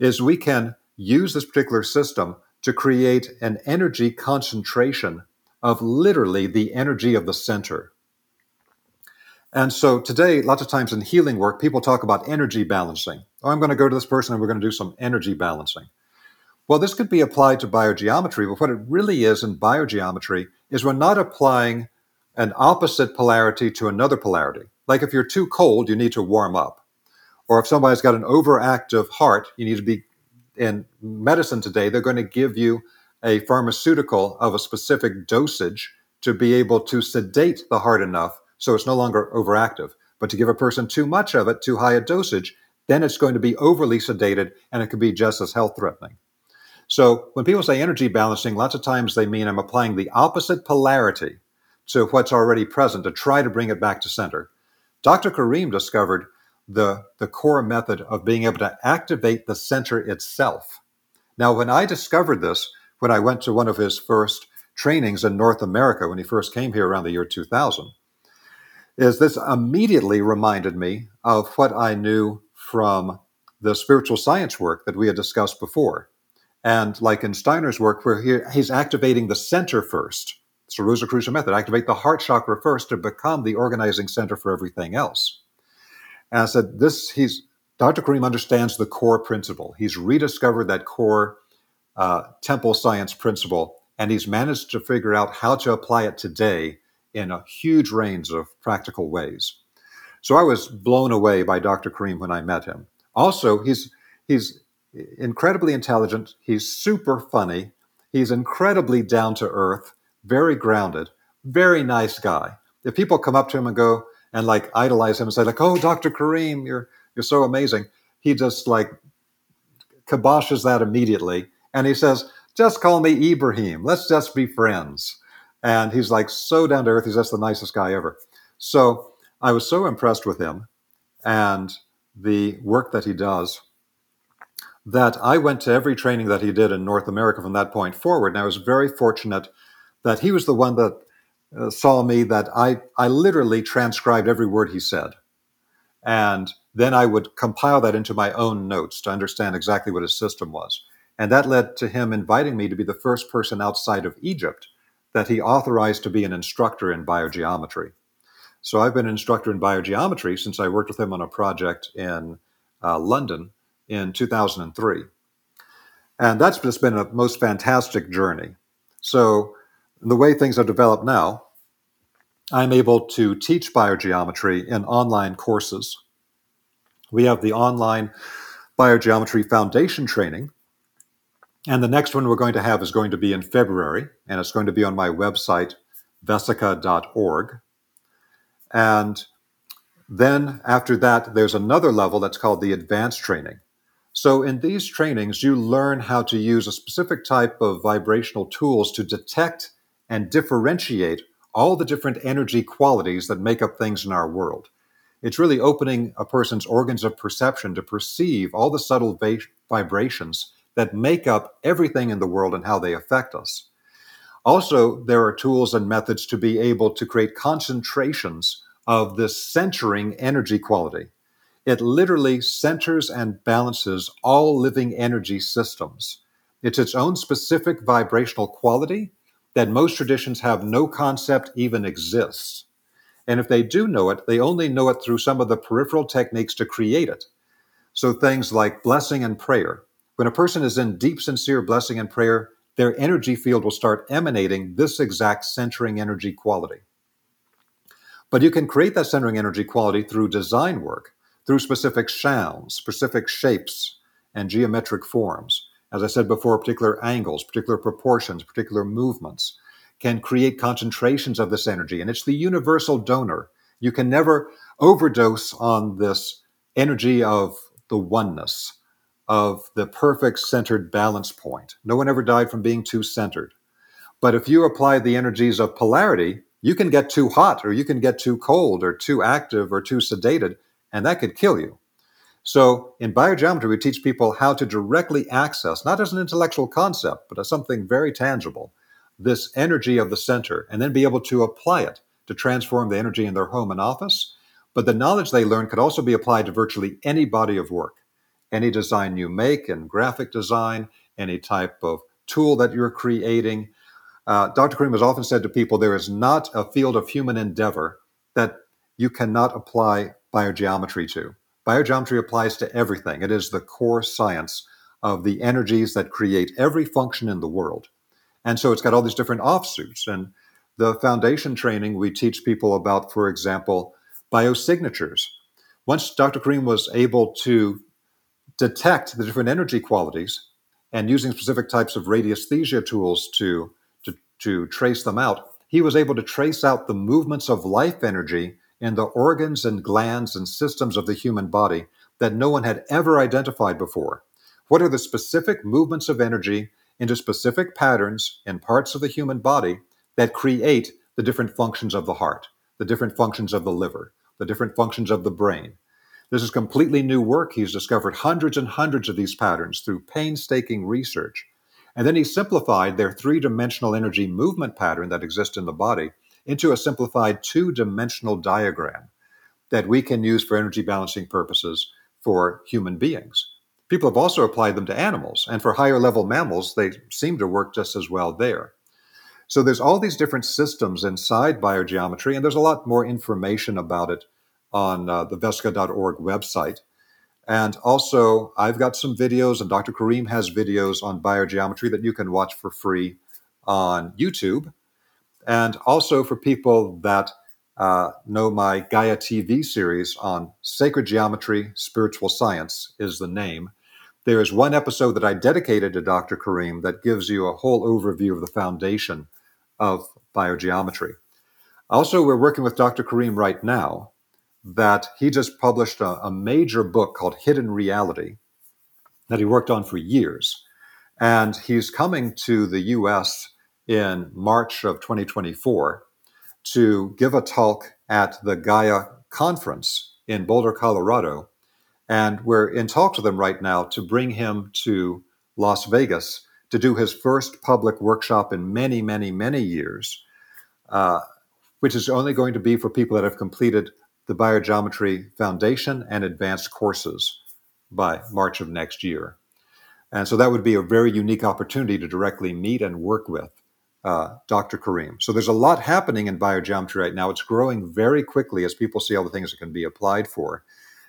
[SPEAKER 2] is we can use this particular system to create an energy concentration of literally the energy of the center. And so today, lots of times in healing work, people talk about energy balancing. Oh, I'm going to go to this person and we're going to do some energy balancing. Well, this could be applied to biogeometry, but what it really is in biogeometry is we're not applying an opposite polarity to another polarity. Like if you're too cold, you need to warm up. Or if somebody's got an overactive heart, you need to be in medicine today, they're going to give you a pharmaceutical of a specific dosage to be able to sedate the heart enough so it's no longer overactive. But to give a person too much of it, too high a dosage, then it's going to be overly sedated and it could be just as health threatening. So when people say energy balancing, lots of times they mean I'm applying the opposite polarity to what's already present to try to bring it back to center. Dr. Karim discovered the, the core method of being able to activate the center itself. Now, when I discovered this, when I went to one of his first trainings in North America when he first came here around the year 2000, is this immediately reminded me of what I knew from the spiritual science work that we had discussed before. And like in Steiner's work, where he, he's activating the center first, it's Rosicrucian method. Activate the heart chakra first to become the organizing center for everything else. And I said, this, he's, Dr. Karim understands the core principle. He's rediscovered that core uh, temple science principle, and he's managed to figure out how to apply it today in a huge range of practical ways. So I was blown away by Dr. Karim when I met him. Also, he's, he's incredibly intelligent, he's super funny, he's incredibly down to earth, very grounded, very nice guy. If people come up to him and go and like idolize him and say like, "Oh, Dr. Karim, you're you're so amazing," he just like kiboshes that immediately, and he says, "Just call me Ibrahim. Let's just be friends." And he's like so down to earth. He's just the nicest guy ever. So I was so impressed with him and the work that he does that I went to every training that he did in North America from that point forward. And I was very fortunate that he was the one that uh, saw me that I, I literally transcribed every word he said. And then I would compile that into my own notes to understand exactly what his system was. And that led to him inviting me to be the first person outside of Egypt that he authorized to be an instructor in biogeometry. So I've been an instructor in biogeometry since I worked with him on a project in uh, London in 2003. And that's just been a most fantastic journey. So the way things are developed now, I'm able to teach biogeometry in online courses. We have the online biogeometry foundation training. And the next one we're going to have is going to be in February, and it's going to be on my website, vesica.org. And then after that, there's another level that's called the advanced training. So, in these trainings, you learn how to use a specific type of vibrational tools to detect and differentiate all the different energy qualities that make up things in our world. It's really opening a person's organs of perception to perceive all the subtle va- vibrations that make up everything in the world and how they affect us. Also, there are tools and methods to be able to create concentrations of this centering energy quality. It literally centers and balances all living energy systems. It's its own specific vibrational quality that most traditions have no concept even exists. And if they do know it, they only know it through some of the peripheral techniques to create it. So things like blessing and prayer. When a person is in deep, sincere blessing and prayer, their energy field will start emanating this exact centering energy quality. But you can create that centering energy quality through design work, through specific sounds, specific shapes, and geometric forms. As I said before, particular angles, particular proportions, particular movements can create concentrations of this energy. And it's the universal donor. You can never overdose on this energy of the oneness, of the perfect centered balance point. No one ever died from being too centered. But if you apply the energies of polarity, you can get too hot or you can get too cold or too active or too sedated, and that could kill you. So in biogeometry, we teach people how to directly access, not as an intellectual concept, but as something very tangible, this energy of the center, and then be able to apply it to transform the energy in their home and office. But the knowledge they learn could also be applied to virtually any body of work, any design you make in graphic design, any type of tool that you're creating. Uh, Dr. Karim has often said to people there is not a field of human endeavor that you cannot apply biogeometry to. Biogeometry applies to everything. It is the core science of the energies that create every function in the world. And so it's got all these different offsuits. And the foundation training, we teach people about, for example, biosignatures. Once Dr. Karim was able to detect the different energy qualities and using specific types of radiesthesia tools to, to, to trace them out, he was able to trace out the movements of life energy in the organs and glands and systems of the human body that no one had ever identified before. What are the specific movements of energy into specific patterns in parts of the human body that create the different functions of the heart, the different functions of the liver, the different functions of the brain? This is completely new work. He's discovered hundreds and hundreds of these patterns through painstaking research. And then he simplified their three dimensional energy movement pattern that exists in the body into a simplified two dimensional diagram that we can use for energy balancing purposes for human beings. People have also applied them to animals, and for higher level mammals, they seem to work just as well there. So there's all these different systems inside biogeometry, and there's a lot more information about it on uh, the Vesica.org website. And also, I've got some videos, and Dr. Karim has videos on biogeometry that you can watch for free on YouTube. And also for people that uh, know my Gaia TV series on sacred geometry, spiritual science is the name. There is one episode that I dedicated to Dr. Karim that gives you a whole overview of the foundation of biogeometry. Also, we're working with Dr. Karim right now that he just published a, a major book called Hidden Reality that he worked on for years. And he's coming to the US in March of 2024 to give a talk at the Gaia conference in Boulder, Colorado. And we're in talks with him right now to bring him to Las Vegas to do his first public workshop in many, many, many years, uh, which is only going to be for people that have completed the Biogeometry Foundation and advanced courses by March of next year. And so that would be a very unique opportunity to directly meet and work with uh, Dr. Karim. So there's a lot happening in biogeometry right now. It's growing very quickly as people see all the things it can be applied for.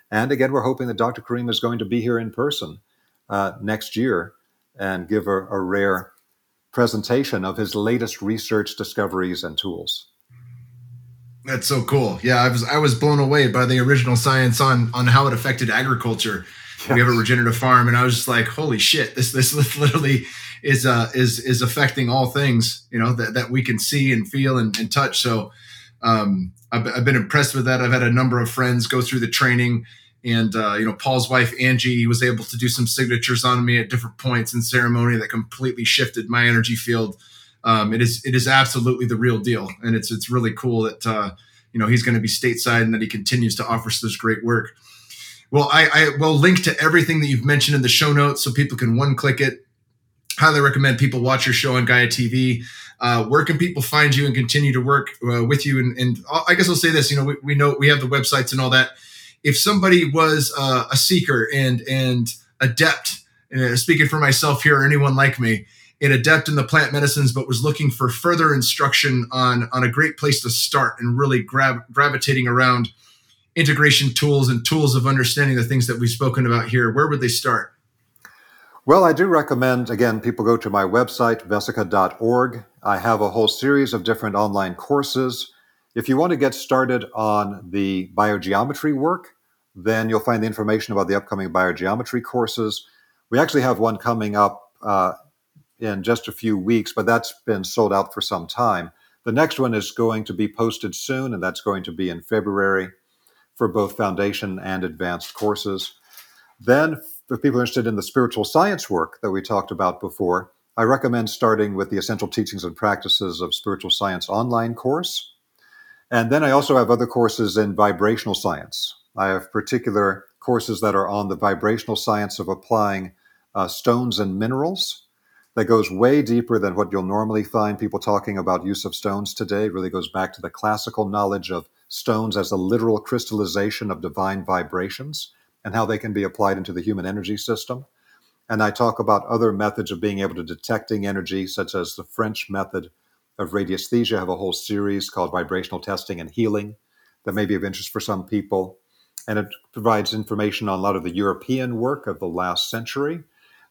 [SPEAKER 2] And again, we're hoping that Dr. Karim is going to be here in person uh, next year and give a, a rare presentation of his latest research discoveries and tools.
[SPEAKER 3] That's so cool. Yeah, I was I was blown away by the original science on on how it affected agriculture. Yes. We have a regenerative farm, and I was just like, "Holy shit! This this (laughs) literally is uh, is is affecting all things you know that, that we can see and feel and, and touch. So um, I've, I've, been impressed with that. I've had a number of friends go through the training, and uh, you know Paul's wife Angie was able to do some signatures on me at different points in ceremony that completely shifted my energy field. Um, it is it is absolutely the real deal, and it's it's really cool that uh, you know he's going to be stateside and that he continues to offer such great work. Well, I, I will link to everything that you've mentioned in the show notes so people can one click it highly recommend people watch your show on Gaia TV. Uh, where can people find you and continue to work uh, with you? And, and, I guess I'll say this: you know, we, we, know we have the websites and all that. If somebody was uh, a seeker and and adept, uh, speaking for myself here or anyone like me, an adept in the plant medicines, but was looking for further instruction on on a great place to start and really grab gravitating around integration tools and tools of understanding the things that we've spoken about here, where would they start?
[SPEAKER 2] Well, I do recommend, again, people go to my website, vesica.org. I have a whole series of different online courses. If you want to get started on the biogeometry work, then you'll find the information about the upcoming biogeometry courses. We actually have one coming up uh, in just a few weeks, but that's been sold out for some time. The next one is going to be posted soon, and that's going to be in February for both foundation and advanced courses. Then, for people are interested in the spiritual science work that we talked about before, I recommend starting with the Essential Teachings and Practices of Spiritual Science online course. And then I also have other courses in vibrational science. I have particular courses that are on the vibrational science of applying uh, stones and minerals that goes way deeper than what you'll normally find people talking about use of stones today. It really goes back to the classical knowledge of stones as a literal crystallization of divine vibrations and how they can be applied into the human energy system. And I talk about other methods of being able to detecting energy, such as the French method of radiesthesia. I have a whole series called Vibrational Testing and Healing that may be of interest for some people. And it provides information on a lot of the European work of the last century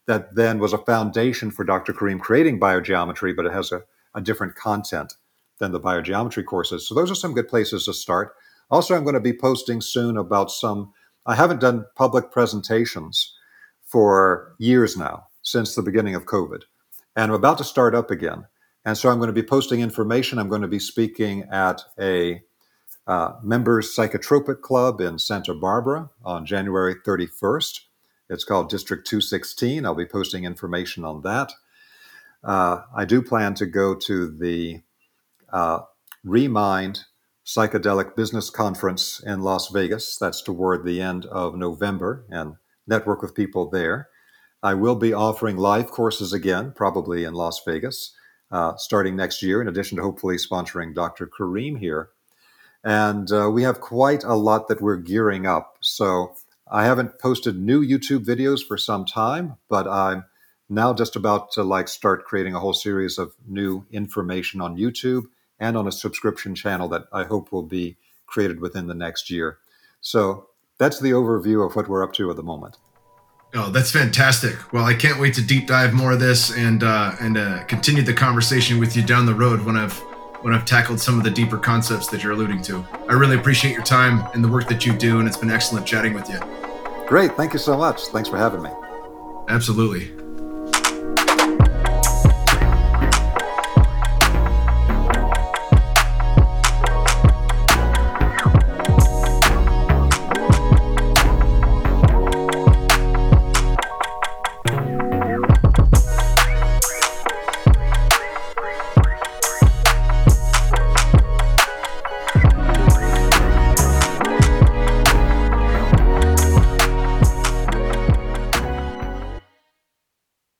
[SPEAKER 2] that then was a foundation for Dr. Karim creating biogeometry, but it has a, a different content than the biogeometry courses. So those are some good places to start. Also, I'm going to be posting soon about some, I haven't done public presentations for years now, since the beginning of COVID. And I'm about to start up again. And so I'm going to be posting information. I'm going to be speaking at a uh, members psychotropic club in Santa Barbara on January 31st. It's called District 216. I'll be posting information on that. Uh, I do plan to go to the uh, Remind Psychedelic Business Conference in Las Vegas. That's toward the end of November and network with people there. I will be offering live courses again, probably in Las Vegas, uh, starting next year, in addition to hopefully sponsoring Dr. Karim here. And uh, we have quite a lot that we're gearing up. So I haven't posted new YouTube videos for some time, but I'm now just about to like start creating a whole series of new information on YouTube and on a subscription channel that I hope will be created within the next year. So that's the overview of what we're up to at the moment.
[SPEAKER 3] Oh, that's fantastic! Well, I can't wait to deep dive more of this and uh, and uh, continue the conversation with you down the road when I've when I've tackled some of the deeper concepts that you're alluding to. I really appreciate your time and the work that you do, and it's been excellent chatting with you.
[SPEAKER 2] Great. Thank you so much. Thanks for having me.
[SPEAKER 3] Absolutely.